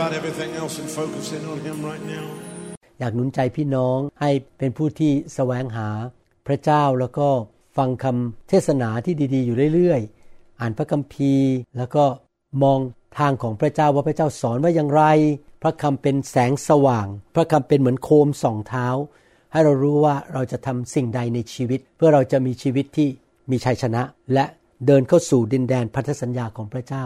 about everything else and focus in on Him right now. อยากหนุนใจพี่น้องให้เป็นผู้ที่แสวงหาพระเจ้าแล้วก็ฟังคำเทศนาที่ดีๆ อยู่เรื่อยๆ อ่านพระคัมภีร์ แล้วก็มองทางของพระเจ้าว่าพระเจ้าสอนว่าอย่างไร พระคำเป็นแสงสว่าง พระคำเป็นเหมือนโคมส่องเท้า ให้เรารู้ว่าเราจะทำสิ่งใดในชีวิต เพื่อเราจะมีชีวิตที่มีชัยชนะ และเดินเข้าสู่ดินแดนพันธสัญญาของพระเจ้า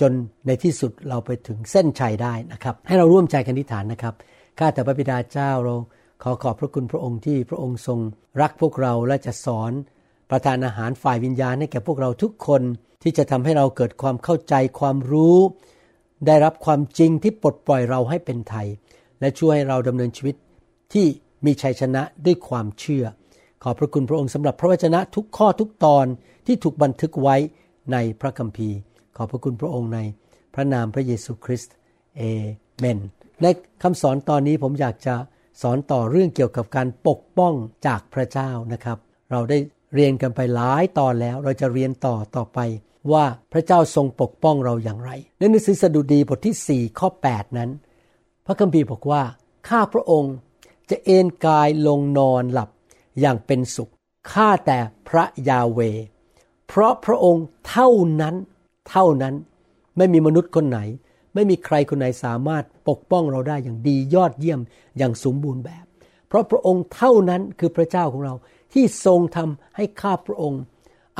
จนในที่สุดเราไปถึงเส้นชัยได้นะครับ ให้เราร่วมใจกันอธิษฐานนะครับข้าแต่พระบิดาเจ้าเราขอขอบพระคุณพระองค์ที่พระองค์ทรง รักพวกเราและจะสอนประทานอาหารฝ่ายวิญญาณให้แก่พวกเราทุกคนที่จะทำให้เราเกิดความเข้าใจความรู้ ได้รับความจริงที่ปลดปล่อยเราให้เป็นไทย และช่วยให้เราดำเนินชีวิตที่มีชัยชนะด้วยความเชื่อ ขอบพระคุณพระองค์สำหรับพระวจนะทุกข้อทุกตอนที่ถูกบันทึกไว้ในพระคัมภีร์ ขอบพระคุณพระองค์ในพระนามพระเยซูคริสต์เอเมน ในคำสอนตอนนี้ผมอยากจะสอนต่อเรื่องเกี่ยวกับการปกป้องจากพระเจ้านะครับ เราได้เรียนกันไปหลายตอนแล้ว เราจะเรียนต่อต่อไปว่าพระเจ้าทรงปกป้องเราอย่างไร ในหนังสือสดุดีบทที่ 4 ข้อ 8 นั้น พระคัมภีร์บอกว่า ข้าพระองค์จะเอนกายลงนอนหลับอย่างเป็นสุข ข้าแต่พระยาเว เพราะพระองค์เท่านั้น เท่านั้นไม่มีมนุษย์คนไหน ไม่มีใครคนไหนสามารถปกป้องเราได้อย่างดียอดเยี่ยมอย่างสมบูรณ์แบบ เพราะพระองค์เท่านั้นคือพระเจ้าของเราที่ทรงทำให้ข้าพระองค์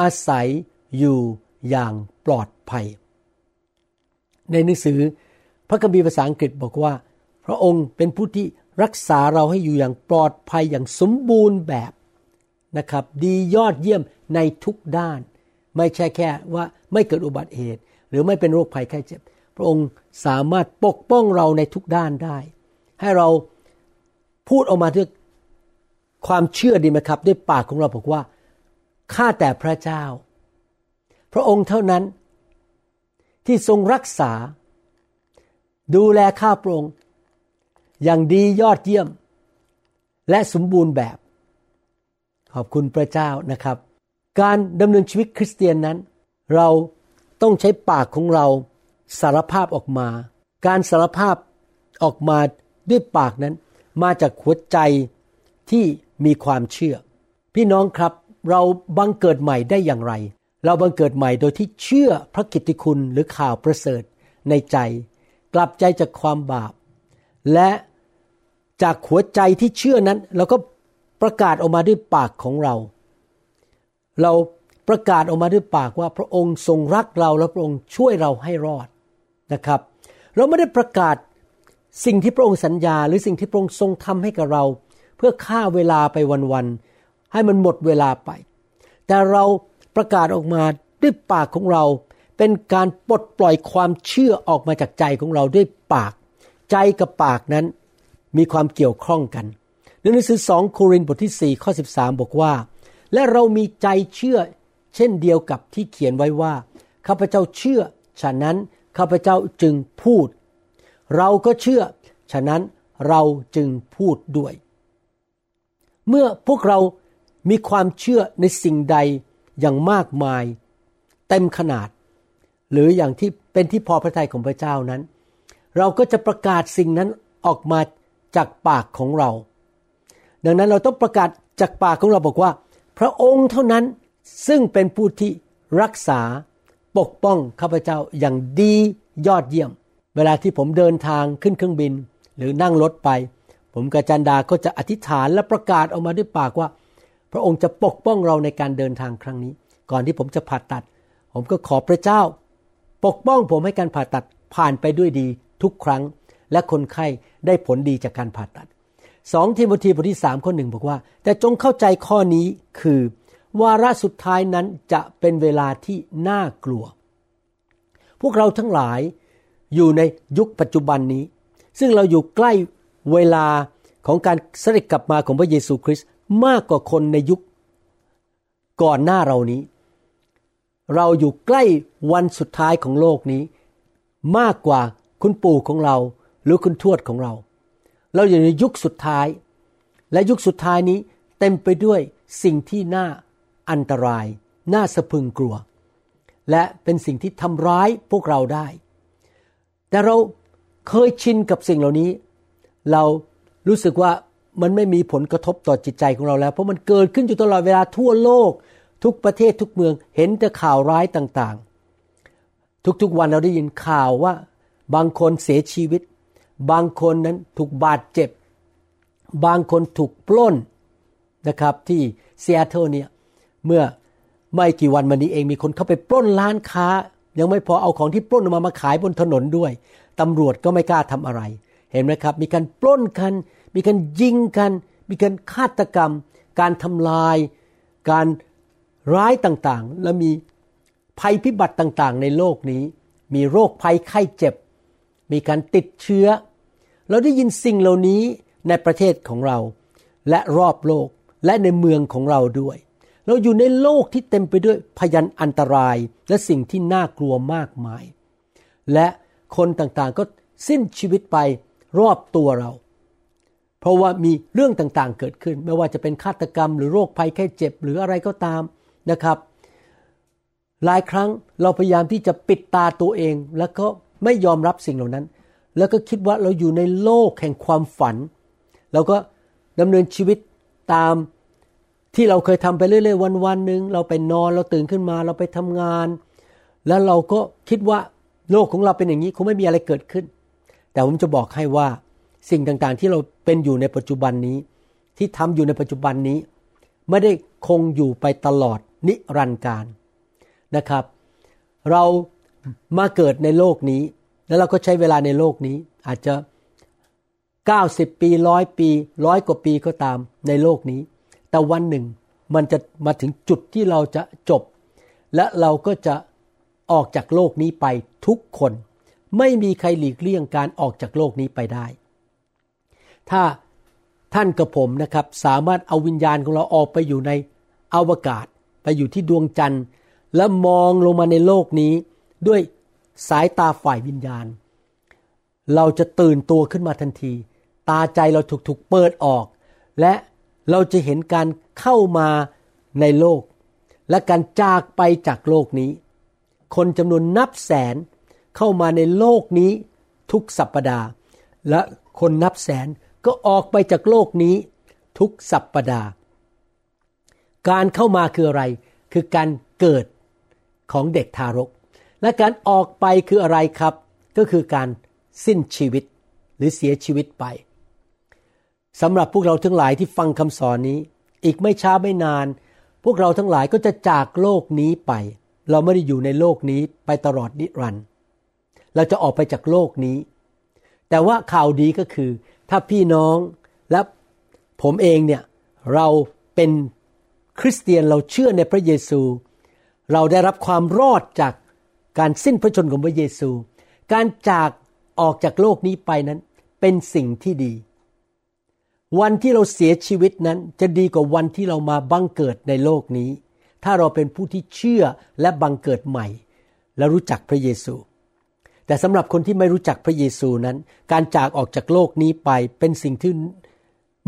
อาศัยอยู่อย่างปลอดภัย ในหนังสือพระคัมภีร์ภาษาอังกฤษบอกว่า พระองค์เป็นผู้ที่รักษาเราให้อยู่อย่างปลอดภัยอย่างสมบูรณ์แบบนะครับ ดียอดเยี่ยมในทุกด้าน ไม่ใช่แค่ว่าไม่เกิดอุบัติเหตุ หรือไม่เป็นโรคภัยไข้เจ็บ พระองค์สามารถปกป้องเราในทุกด้านได้ ให้เราพูดออกมาด้วยความเชื่อดีไหมครับ ด้วยปากของเราบอกว่าข้าแต่พระเจ้า พระองค์เท่านั้นที่ทรงรักษา ดูแลข้าพระองค์ อย่างดียอดเยี่ยม และสมบูรณ์แบบ ขอบคุณพระเจ้านะครับ การดำเนินชีวิตคริสเตียนนั้น เราต้องใช้ปากของเราสารภาพออกมา การสารภาพออกมาด้วยปากนั้น มาจากหัวใจที่มีความเชื่อ พี่น้องครับเราบังเกิดใหม่ได้อย่างไร เราบังเกิดใหม่โดยที่เชื่อพระกิตติคุณหรือข่าวประเสริฐในใจ กลับใจจากความบาป และจากหัวใจที่เชื่อนั้นเราก็ประกาศออกมาด้วยปากของเรา เราประกาศออกมาด้วยปากว่าพระองค์ทรงรักเราและพระองค์ช่วยเราให้รอดนะครับ เราไม่ได้ประกาศสิ่งที่พระองค์สัญญา หรือสิ่งที่พระองค์ทรงทำให้กับเรา เพื่อฆ่าเวลาไปวันๆให้มันหมดเวลาไป แต่เราประกาศออกมาด้วยปากของเราเป็นการปลดปล่อยความเชื่อออกมาจากใจของเราด้วยปาก ใจกับปากนั้นมีความเกี่ยวข้องกันในหนังสือสองโครินธ์บทที่ 4 ข้อ 13 บอกว่า และเรามีใจเชื่อเช่นเดียวกับที่เขียนไว้ว่าข้าพเจ้าเชื่อ ฉะนั้นข้าพเจ้าจึงพูด เราก็เชื่อ ฉะนั้นเราจึงพูดด้วย เมื่อพวกเรามีความเชื่อในสิ่งใดอย่างมากมาย เต็มขนาด หรืออย่างที่เป็นที่พอพระทัยของพระเจ้านั้น เราก็จะประกาศสิ่งนั้นออกมาจากปากของเรา ดังนั้นเราต้องประกาศจากปากของเราบอกว่า พระองค์เท่านั้นซึ่งเป็นผู้ที่รักษาปกป้องข้าพเจ้าอย่างดียอดเยี่ยม เวลาที่ผมเดินทางขึ้นเครื่องบิน หรือนั่งรถไป ผมกับจันดาก็จะอธิษฐานและประกาศออกมาด้วยปากว่า พระองค์จะปกป้องเราในการเดินทางครั้งนี้ ก่อนที่ผมจะผ่าตัด ผมก็ขอพระเจ้า ปกป้องผมให้การผ่าตัดผ่านไปด้วยดีทุกครั้ง และคนไข้ได้ผลดีจากการผ่าตัด สองทิโมธีบทที่สามข้อหนึ่งบอกว่า แต่จงเข้าใจข้อนี้คือ วาระสุดท้ายนั้นจะเป็นเวลาที่น่ากลัว พวกเราทั้งหลายอยู่ในยุคปัจจุบันนี้ ซึ่งเราอยู่ใกล้เวลาของการเสด็จกลับมาของพระเยซูคริสต์มากกว่าคนในยุคก่อนหน้าเรานี้ เราอยู่ใกล้วันสุดท้ายของโลกนี้ มากกว่าคุณปู่ของเราหรือคุณทวดของเรา เราอยู่ในยุคสุดท้าย และยุคสุดท้ายนี้เต็มไปด้วยสิ่งที่น่าอันตราย น่าสะพึงกลัว และเป็นสิ่งที่ทำร้ายพวกเราได้ แต่เราเคยชินกับสิ่งเหล่านี้ เรารู้สึกว่ามันไม่มีผลกระทบต่อจิตใจของเราแล้ว เพราะมันเกิดขึ้นอยู่ตลอดเวลาทั่วโลก ทุกประเทศทุกเมืองเห็นแต่ข่าวร้ายต่างๆ ทุกๆวันเราได้ยินข่าวว่า บางคนเสียชีวิต บางคนนั้นถูกบาดเจ็บ บางคนถูกปล้นนะครับที่เซีแอตเทิลเนี่ยเมื่อไม่กี่วันมานี้เองมีคนเข้าไปปล้นร้านค้า ยังไม่พอเอาของที่ปล้นออกมามาขายบนถนนด้วยตำรวจก็ไม่กล้าทำอะไร เห็นไหมครับ มีการปล้นกัน มีการยิงกัน มีการฆาตกรรม การทำลาย การร้ายต่างๆ และมีภัยพิบัติต่างๆ ในโลกนี้ มีโรคภัยไข้เจ็บ มีการติดเชื้อ เราได้ยินสิ่งเหล่านี้ในประเทศของเรา และรอบโลกและในเมืองของเราด้วย เราอยู่ในโลกที่เต็มไปด้วยพยันอันตรายและสิ่งที่น่ากลัวมากมาย และคนต่างๆก็สิ้นชีวิตไปรอบตัวเรา เพราะว่ามีเรื่องต่างๆเกิดขึ้น ไม่ว่าจะเป็นฆาตกรรม หรือโรคภัยแค่เจ็บหรืออะไรก็ตามนะครับ หลายครั้งเราพยายามที่จะปิดตาตัวเองแล้วก็ ไม่ยอมรับสิ่งเหล่านั้น แล้วก็คิดว่าเราอยู่ในโลกแห่งความฝัน เราก็ดำเนินชีวิตตามที่เราเคยทำไปเรื่อย ๆ วันวันหนึ่งเราไปนอนเราตื่นขึ้นมาเราไปทำงาน แล้วเราก็คิดว่าโลกของเราเป็นอย่างนี้คงไม่มีอะไรเกิดขึ้น แต่ผมจะบอกให้ว่าสิ่งต่างๆที่เราเป็นอยู่ในปัจจุบันนี้ ที่ทำอยู่ในปัจจุบันนี้ ไม่ได้คงอยู่ไปตลอดนิรันดร์การนะครับ เรา มาเกิดในโลกนี้ แล้วเราก็ใช้เวลาในโลกนี้ อาจจะ 90 ปีร้อยปีร้อยกว่าปีก็ตามในโลกนี้ แต่วันหนึ่งมันจะมาถึงจุดที่เราจะจบ และเราก็จะออกจากโลกนี้ไปทุกคน ไม่มีใครหลีกเลี่ยงการออกจากโลกนี้ไปได้ ถ้าท่านกับผมนะครับสามารถเอาวิญญาณของเราออกไปอยู่ในอวกาศ ไปอยู่ที่ดวงจันทร์ และมองลงมาในโลกนี้ ด้วยสายตาฝ่ายวิญญาณ เราจะตื่นตัวขึ้นมาทันที ตาใจเราถูกๆเปิดออก และเราจะเห็นการเข้ามาในโลก และการจากไปจากโลกนี้ คนจำนวนนับแสนเข้ามาในโลกนี้ทุกสัปปดาห์ และคนนับแสนก็ออกไปจากโลกนี้ทุกสัปปดาห์ การเข้ามาคืออะไร คือการเกิดของเด็กทารก และการออกไปคืออะไรครับ ก็คือการสิ้นชีวิตหรือเสียชีวิตไปสำหรับพวกเราทั้งหลายที่ฟังคำสอนนี้ อีกไม่ช้าไม่นาน พวกเราทั้งหลายก็จะจากโลกนี้ไป เราไม่ได้อยู่ในโลกนี้ไปตลอดนิรันดร์เราจะออกไปจากโลกนี้ แต่ว่าข่าวดีก็คือ ถ้าพี่น้องและผมเองเนี่ยเราเป็นคริสเตียนเราเชื่อในพระเยซู เราได้รับความรอดจาก การสิ้นพระชนของพระเยซู การจากออกจากโลกนี้ไปนั้นเป็นสิ่งที่ดี วันที่เราเสียชีวิตนั้นจะดีกว่าวันที่เรามาบังเกิดในโลกนี้ ถ้าเราเป็นผู้ที่เชื่อและบังเกิดใหม่ และรู้จักพระเยซู แต่สำหรับคนที่ไม่รู้จักพระเยซูนั้น การจากออกจากโลกนี้ไปเป็นสิ่งที่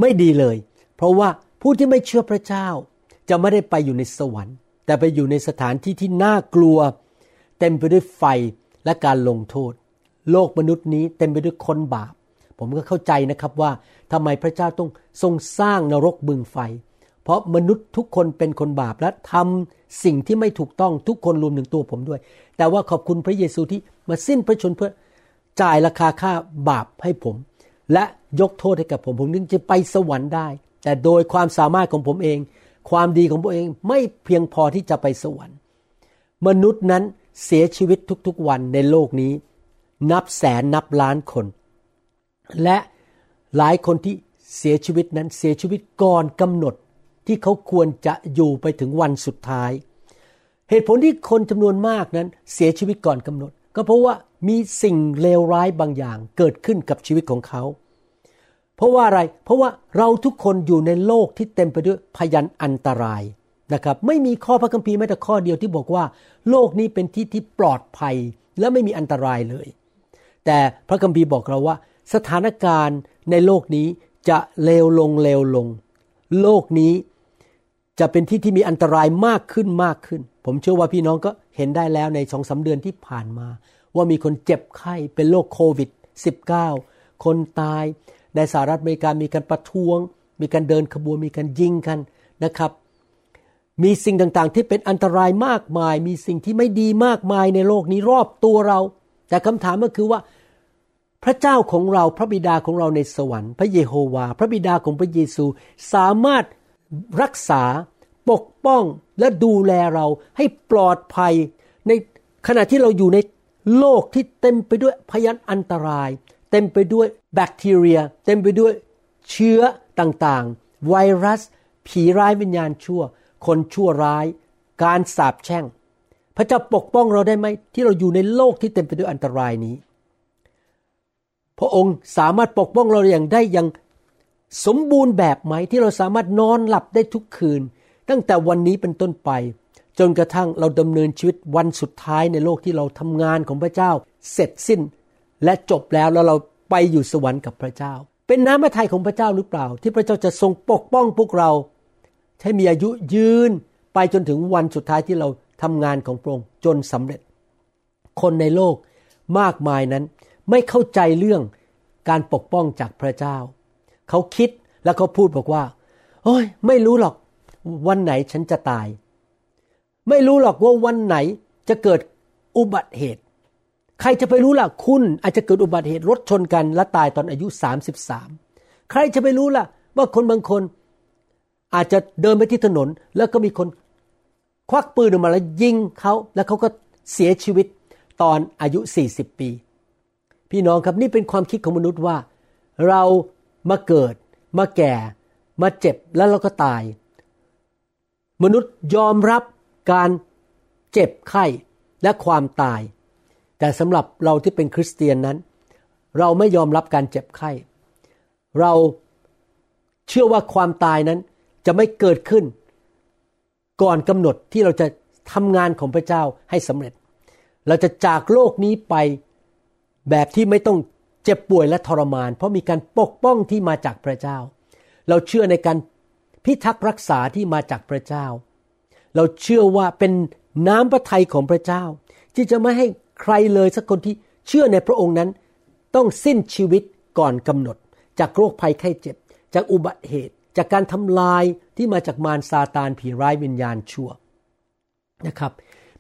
ไม่ดีเลย เพราะว่าผู้ที่ไม่เชื่อพระเจ้า จะไม่ได้ไปอยู่ในสวรรค์ แต่ไปอยู่ในสถานที่ที่น่ากลัว เต็มไปด้วยไฟและการลงโทษ โลกมนุษย์นี้เต็มไปด้วยคนบาป ผมก็เข้าใจนะครับว่าทำไมพระเจ้าต้องทรงสร้างนรกบึงไฟ เพราะมนุษย์ทุกคนเป็นคนบาปและทำสิ่งที่ไม่ถูกต้องทุกคนรวมถึงตัวผมด้วย แต่ว่าขอบคุณพระเยซูที่มาสิ้นพระชนเพื่อจ่ายราคาค่าบาปให้ผม และยกโทษให้กับผมผมถึงจะไปสวรรค์ได้ แต่โดยความสามารถของผมเอง ความดีของผมเองไม่เพียงพอที่จะไปสวรรค์ มนุษย์นั้น เสียชีวิตทุกๆวันในโลกนี้ นับแสนนับล้านคน และหลายคนที่เสียชีวิตนั้นเสียชีวิตก่อนกำหนดที่เขาควรจะอยู่ไปถึงวันสุดท้าย เหตุผลที่คนจำนวนมากนั้นเสียชีวิตก่อนกำหนด ก็เพราะว่ามีสิ่งเลวร้ายบางอย่างเกิดขึ้นกับชีวิตของเขา เพราะว่าอะไร เพราะว่าเราทุกคนอยู่ในโลกที่เต็มไปด้วยพยันอันตราย นะครับไม่มีข้อพระคัมภีร์แม้แต่ข้อเดียวที่บอกว่า โลกนี้เป็นที่ที่ปลอดภัยและไม่มีอันตรายเลย แต่พระคัมภีร์บอกเราว่า สถานการณ์ในโลกนี้จะเลวลงเลวลง โลกนี้จะเป็นที่ที่มีอันตรายมากขึ้นมากขึ้น ผมเชื่อว่าพี่น้องก็เห็นได้แล้วในสองสาเดือนที่ผ่านมา ว่ามีคนเจ็บไข้เป็นโรคโควิด -19 คนตายในสหรัฐอเมริกามีการประท้วง มีการเดินขบวนมีการยิงกันนะครับ มีสิ่งต่างๆ ที่เป็นอันตรายมากมาย มีสิ่งที่ไม่ดีมากมายในโลกนี้รอบตัวเรา แต่คำถามก็คือว่า พระเจ้าของเราพระบิดาของเราในสวรรค์ พระเยโฮวา พระบิดาของพระเยซูสามารถรักษาปกป้องและดูแลเราให้ปลอดภัย ในขณะที่เราอยู่ในโลกที่เต็มไปด้วยพยันอันตราย เต็มไปด้วยแบคทีเรีย เต็มไปด้วยเชื้อต่างๆ ไวรัส ผีร้ายวิญญาณชั่ว คนชั่วร้าย การสาปแช่ง พระเจ้าปกป้องเราได้ไหมที่เราอยู่ในโลกที่เต็มไปด้วยอันตรายนี้ พระองค์สามารถปกป้องเราอย่างได้อย่างสมบูรณ์แบบไหมที่เราสามารถนอนหลับได้ทุกคืน ตั้งแต่วันนี้เป็นต้นไป จนกระทั่งเราดำเนินชีวิตวันสุดท้ายในโลกที่เราทำงานของพระเจ้า เสร็จสิ้น และจบแล้วแล้วเราไปอยู่สวรรค์กับพระเจ้า เป็นน้ำพระทัยของพระเจ้าหรือเปล่า ที่พระเจ้าจะทรงปกป้องพวกเรา ให้มีอายุยืนไปจนถึงวันสุดท้ายที่เราทำงานของพระองค์จนสำเร็จ คนในโลกมากมายนั้นไม่เข้าใจเรื่องการปกป้องจากพระเจ้า เขาคิดแล้วเขาพูดบอกว่า โอ้ยไม่รู้หรอกวันไหนฉันจะตาย ไม่รู้หรอกว่าวันไหนจะเกิดอุบัติเหตุ ใครจะไปรู้ล่ะคุณอาจจะเกิดอุบัติเหตุรถชนกันและตายตอนอายุ 33 ใครจะไปรู้ล่ะว่าคนบางคน อาจจะเดินไปที่ถนน แล้วก็มีคนควักปืนออกมาแล้วยิงเขาแล้วเขาก็เสียชีวิตตอนอายุ 40 ปี พี่น้องครับนี่เป็นความคิดของมนุษย์ว่า เรามาเกิด มาแก่ มาเจ็บแล้วเราก็ตาย มนุษย์ยอมรับการเจ็บไข้และความตาย แต่สำหรับเราที่เป็นคริสเตียนนั้น เราไม่ยอมรับการเจ็บไข้ เราเชื่อว่าความตายนั้น จะไม่เกิดขึ้น ก่อนกำหนดที่เราจะทำงานของพระเจ้าให้สำเร็จ เราจะจากโลกนี้ไปแบบที่ไม่ต้องเจ็บป่วยและทรมาน เพราะมีการปกป้องที่มาจากพระเจ้า เราเชื่อในการพิทักษ์รักษาที่มาจากพระเจ้า เราเชื่อว่าเป็นน้ำพระทัยของพระเจ้า ที่จะไม่ให้ใครเลยสักคนที่เชื่อในพระองค์นั้น ต้องสิ้นชีวิตก่อนกำหนด จากโรคภัยไข้เจ็บ จากอุบัติเหตุ จากการทำลายที่มาจากมารซาตานผีร้ายวิญญาณชั่วนะครับ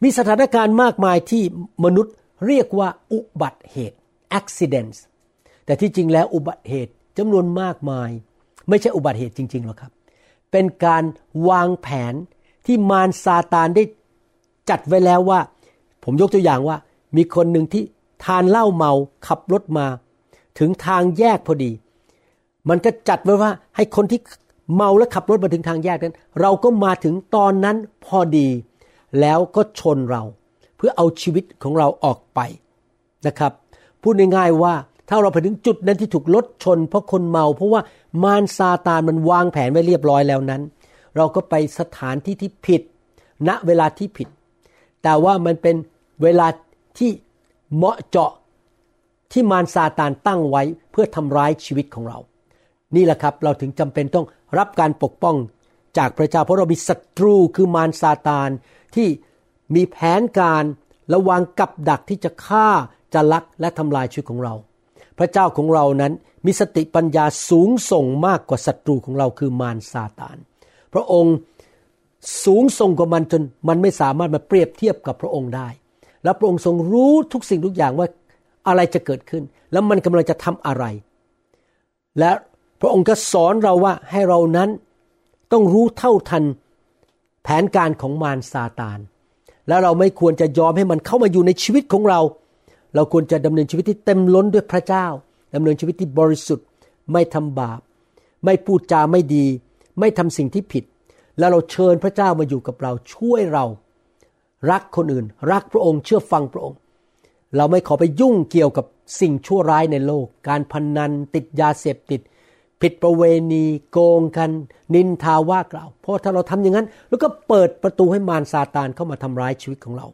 มีสถานการณ์มากมายที่มนุษย์เรียกว่าอุบัติเหตุ accidents แต่ที่จริงแล้วอุบัติเหตุจำนวนมากมาย ไม่ใช่อุบัติเหตุจริงๆหรอกครับ เป็นการวางแผนที่มารซาตานได้จัดไว้แล้วว่า ผมยกตัวอย่างว่า มีคนหนึ่งที่ทานเหล้าเมาขับรถมา ถึงทางแยกพอดี มันก็จัดไว้ว่าให้คนที่ เมาและขับรถมาถึงทางแยกนั้น เราก็มาถึงตอนนั้นพอดี แล้วก็ชนเรา เพื่อเอาชีวิตของเราออกไปนะครับ พูดง่ายๆว่าถ้าเราไปถึงจุดนั้นที่ถูกรถชน เพราะคนเมา เพราะว่ามารซาตานมันวางแผนไว้เรียบร้อยแล้วนั้น เราก็ไปสถานที่ที่ผิด ณเวลาที่ผิด แต่ว่ามันเป็นเวลาที่เหมาะเจาะที่มารซาตานตั้งไว้เพื่อทำร้ายชีวิตของเรา นี่แหละครับเราถึงจำเป็นต้อง รับการปกป้องจากพระเจ้าเพราะเรามีศัตรูคือมารซาตานที่มีแผนการระวางกับดักที่จะฆ่าจะลักและทำลายชีวิตของเรา พระเจ้าของเรานั้นมีสติปัญญาสูงส่งมากกว่าศัตรูของเราคือมารซาตานพพระองค์สูงส่งกว่ามันจนมันไม่สามารถมาเปรียบเทียบกับพระองค์ได้ แล้วพระองค์ทรงรู้ทุกสิ่งทุกอย่างว่าอะไรจะเกิดขึ้น แล้วมันกำลังจะทำอะไร และ พระองค์ก็สอนเราว่าให้เรานั้นต้องรู้เท่าทันแผนการของมารซาตาน แล้วเราไม่ควรจะยอมให้มันเข้ามาอยู่ในชีวิตของเรา เราควรจะดำเนินชีวิตที่เต็มล้นด้วยพระเจ้าดำเนินชีวิตที่บริสุทธิ์ ไม่ทำบาป ไม่พูดจาไม่ดี ไม่ทำสิ่งที่ผิด แล้วเราเชิญพระเจ้ามาอยู่กับเราช่วยเรา รักคนอื่น รักพระองค์เชื่อฟังพระองค์ เราไม่ขอไปยุ่งเกี่ยวกับสิ่งชั่วร้ายในโลก การพนนันติดยาเสพติด ผิดประเวณีโกงกัน นินทาว่ากล่าว เพราะถ้าเราทำอย่างนั้น แล้วก็เปิดประตูให้มารซาตานเข้ามาทำร้ายชีวิตของเรา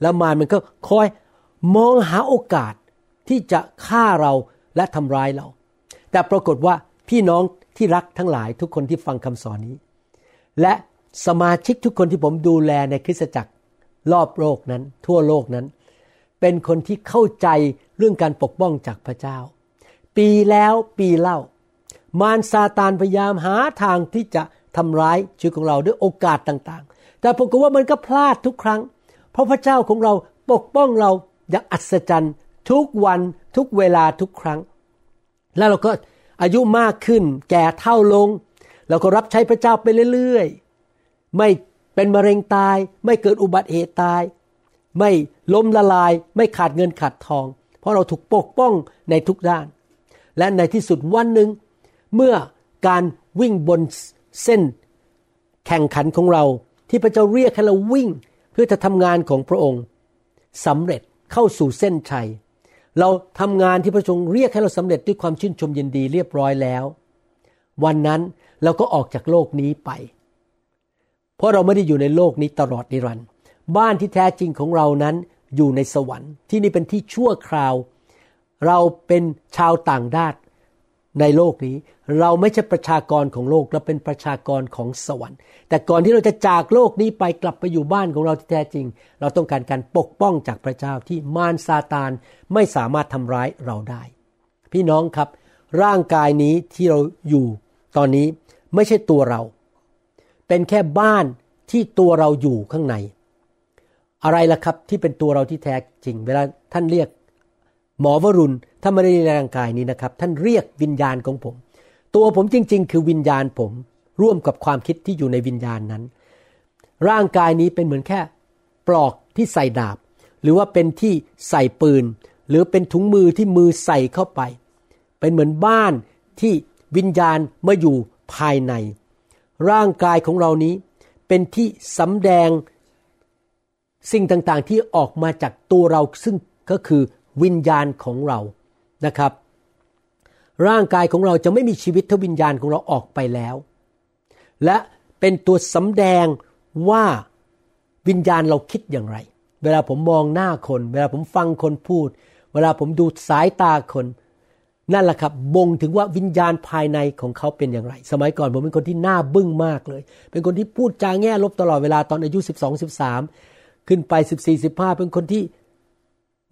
แล้วมารมันก็คอยมองหาโอกาสที่จะฆ่าเราและทำร้ายเรา แต่ปรากฏว่าพี่น้องที่รักทั้งหลายทุกคนที่ฟังคำสอนนี้ และสมาชิกทุกคนที่ผมดูแลในคริสตจักรรอบโลกนั้น ทั่วโลกนั้น เป็นคนที่เข้าใจเรื่องการปกป้องจากพระเจ้า ปีแล้วปีเล่า มารซาตานพยายามหาทางที่จะทำร้ายชีวิตของเราด้วยโอกาสต่างๆ แต่ปรากฏว่ามันก็พลาดทุกครั้ง เพราะพระเจ้าของเราปกป้องเราอย่างอัศจรรย์ ทุกวันทุกเวลาทุกครั้ง แล้วเราก็อายุมากขึ้น แก่เท่าลง เราก็รับใช้พระเจ้าไปเรื่อยๆ ไม่เป็นมะเร็งตาย ไม่เกิดอุบัติเหตุตาย ไม่ล้มละลาย ไม่ขาดเงินขาดทอง เพราะเราถูกปกป้องในทุกด้าน และในที่สุดวันหนึ่ง เมื่อการวิ่งบนเส้นแข่งขันของเราที่พระเจ้าเรียกให้เราวิ่ง เพื่อจะทำงานของพระองค์สำเร็จเข้าสู่เส้นชัย เราทำงานที่พระองค์เรียกให้เราสำเร็จด้วยความชื่นชมยินดีเรียบร้อยแล้ว วันนั้นเราก็ออกจากโลกนี้ไป เพราะเราไม่ได้อยู่ในโลกนี้ตลอดนิรันดร์บ้านที่แท้จริงของเรานั้นอยู่ในสวรรค์ที่นี่เป็นที่ชั่วคราว เราเป็นชาวต่างดาต ในโลกนี้ เราไม่ใช่ประชากรของโลกเราเป็นประชากรของสวรรค์ แต่ก่อนที่เราจะจากโลกนี้ไปกลับไปอยู่บ้านของเราที่แท้จริง เราต้องการการปกป้องจากพระเจ้าที่มารซาตานไม่สามารถทำร้ายเราได้ พี่น้องครับ ร่างกายนี้ที่เราอยู่ตอนนี้ไม่ใช่ตัวเรา เป็นแค่บ้านที่ตัวเราอยู่ข้างใน อะไรล่ะครับที่เป็นตัวเราที่แท้จริง เวลาท่านเรียก หมอวรุณ ถ้าไม่ได้ในร่างกายนี้นะครับ ท่านเรียกวิญญาณของผม ตัวผมจริง ๆ คือวิญญาณผม ร่วมกับความคิดที่อยู่ในวิญญาณนั้น ร่างกายนี้เป็นเหมือนแค่ปลอกที่ใส่ดาบ หรือว่าเป็นที่ใส่ปืน หรือเป็นถุงมือที่มือใส่เข้าไป เป็นเหมือนบ้านที่วิญญาณมาอยู่ภายใน ร่างกายของเรานี้เป็นที่สำแดงสิ่งต่างๆที่ออกมาจากตัวเราซึ่งก็คือวิญญาณของเรา นะครับ ร่างกายของเราจะไม่มีชีวิตถ้าวิญญาณของเราออกไปแล้ว และเป็นตัวสำแดงว่าวิญญาณเราคิดอย่างไร เวลาผมมองหน้าคน เวลาผมฟังคนพูด เวลาผมดูสายตาคน นั่นแหละครับบ่งถึงว่าวิญญาณภายในของเขาเป็นอย่างไร สมัยก่อนผมเป็นคนที่หน้าบึ้งมากเลย เป็นคนที่พูดจาแง่ลบตลอดเวลาตอนอายุ 12 13 ขึ้นไป 14 15 เป็นคนที่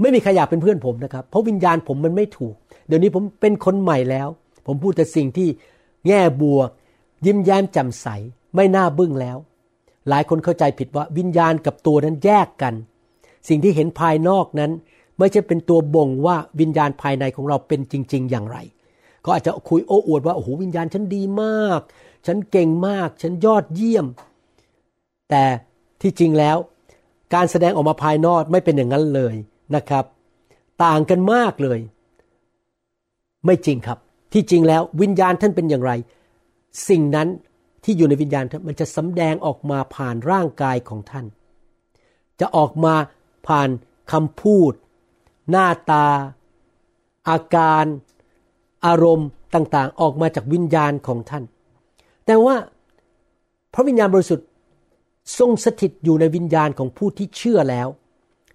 ไม่มีใครอยากเป็นเพื่อนผมนะครับ เพราะวิญญาณผมมันไม่ถูก เดี๋ยวนี้ผมเป็นคนใหม่แล้ว ผมพูดแต่สิ่งที่แง่บวกยิ้มแย้มแจ่มใส ไม่น่าบึ้งแล้ว หลายคนเข้าใจผิดว่าวิญญาณกับตัวนั้นแยกกัน สิ่งที่เห็นภายนอกนั้น ไม่ใช่เป็นตัวบ่งว่าวิญญาณภายในของเราเป็นจริง ๆ อย่างไร ก็อาจจะคุยโอ้อวดว่าโอ้โหวิญญาณฉันดีมาก ฉันเก่งมาก ฉันยอดเยี่ยม แต่ที่จริงแล้ว การแสดงออกมาภายนอกไม่เป็นอย่างนั้นเลย นะครับ ต่างกันมากเลย ไม่จริงครับ ที่จริงแล้ววิญญาณท่านเป็นอย่างไร สิ่งนั้นที่อยู่ในวิญญาณมันจะสำแดงออกมาผ่านร่างกายของท่าน จะออกมาผ่านคำพูด หน้าตา อาการ อารมณ์ต่างๆ ออกมาจากวิญญาณของท่าน แต่ว่าพระวิญญาณบริสุทธิ์ทรงสถิตอยู่ในวิญญาณของผู้ที่เชื่อแล้ว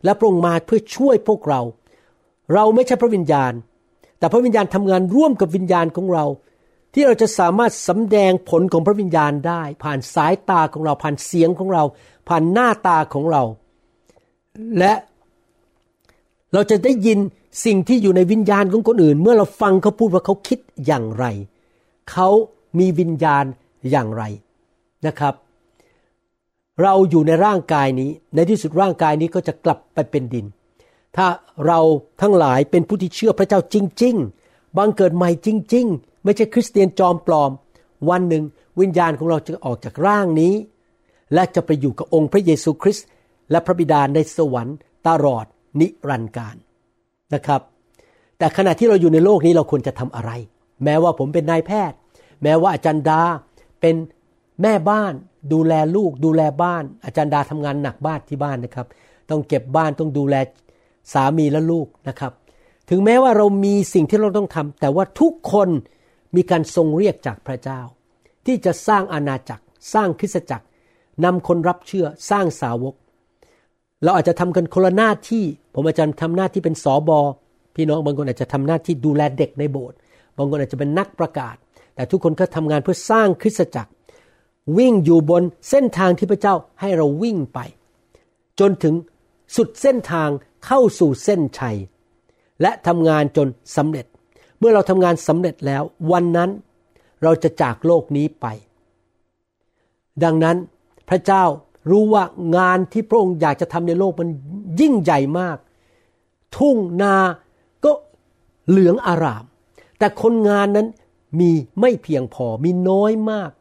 และพระองค์มาเพื่อช่วยพวกเรา เราไม่ใช่พระวิญญาณ แต่พระวิญญาณทำงานร่วมกับวิญญาณของเรา ที่เราจะสามารถสำแดงผลของพระวิญญาณได้ ผ่านสายตาของเราผ่านเสียงของเรา ผ่านหน้าตาของเรา และเราจะได้ยินสิ่งที่อยู่ในวิญญาณของคนอื่น เมื่อเราฟังเขาพูดว่าเขาคิดอย่างไร เขามีวิญญาณอย่างไรนะครับ เราอยู่ในร่างกายนี้ ในที่สุดร่างกายนี้ก็จะกลับไปเป็นดิน ถ้าเราทั้งหลายเป็นผู้ที่เชื่อพระเจ้าจริง ๆ บังเกิดใหม่จริง ๆ ไม่ใช่คริสเตียนจอมปลอม วันหนึ่งวิญญาณของเราจะออกจากร่างนี้ และจะไปอยู่กับองค์พระเยซูคริสต์และพระบิดาในสวรรค์ตลอดนิรันดร์การนะครับ แต่ขณะที่เราอยู่ในโลกนี้เราควรจะทำอะไร แม้ว่าผมเป็นนายแพทย์ แม้ว่าอาจารย์ดาเป็นแม่บ้าน ดูแลลูกดูแลบ้าน อาจารย์ดาทำงานหนักบ้านที่บ้านนะครับ ต้องเก็บบ้านต้องดูแลสามีและลูกนะครับ ถึงแม้ว่าเรามีสิ่งที่เราต้องทำแต่ว่าทุกคนมีการทรงเรียกจากพระเจ้า ที่จะสร้างอาณาจักร สร้างคริสตจักรนำคนรับเชื่อสร้างสาวก เราอาจจะทำกันคนละหน้าที่ ผมอาจารย์ทำหน้าที่เป็นสอบอพี่น้องบางคนอาจจะทำหน้าที่ดูแลเด็กในโบสถ์บางคนอาจจะเป็นนักประกาศ แต่ทุกคนก็ทำงานเพื่อสร้างคริสตจักร วิ่งอยู่บนเส้นทางที่พระเจ้าให้เราวิ่งไป จนถึงสุดเส้นทางเข้าสู่เส้นชัย และทำงานจนสำเร็จ เมื่อเราทำงานสำเร็จแล้ว วันนั้นเราจะจากโลกนี้ไป ดังนั้นพระเจ้ารู้ว่างานที่พระองค์อยากจะทำในโลกมันยิ่งใหญ่มาก ทุ่งนาก็เหลืองอาราม แต่คนงานนั้นมีไม่เพียงพอมีน้อยมาก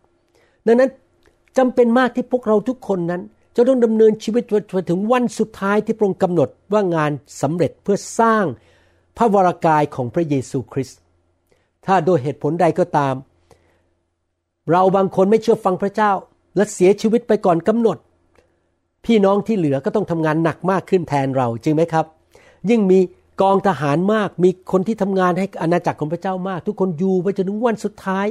ดังนั้นจำเป็นมากที่พวกเราทุกคนนั้น จะต้องดำเนินชีวิตจนถึงวันสุดท้ายที่พระองค์กำหนดว่างานสำเร็จเพื่อสร้างพระวรากายของพระเยซูคริสต์ถ้าโดยเหตุผลใดก็ตาม เราบางคนไม่เชื่อฟังพระเจ้า และเสียชีวิตไปก่อนกำหนด พี่น้องที่เหลือก็ต้องทำงานหนักมากขึ้นแทนเราจริงไหมครับ ยิ่งมีกองทหารมากมีคนที่ทำงานให้อาณาจักรของพระเจ้ามาก ทุกคนอยู่ไปจนถึงวันสุดท้าย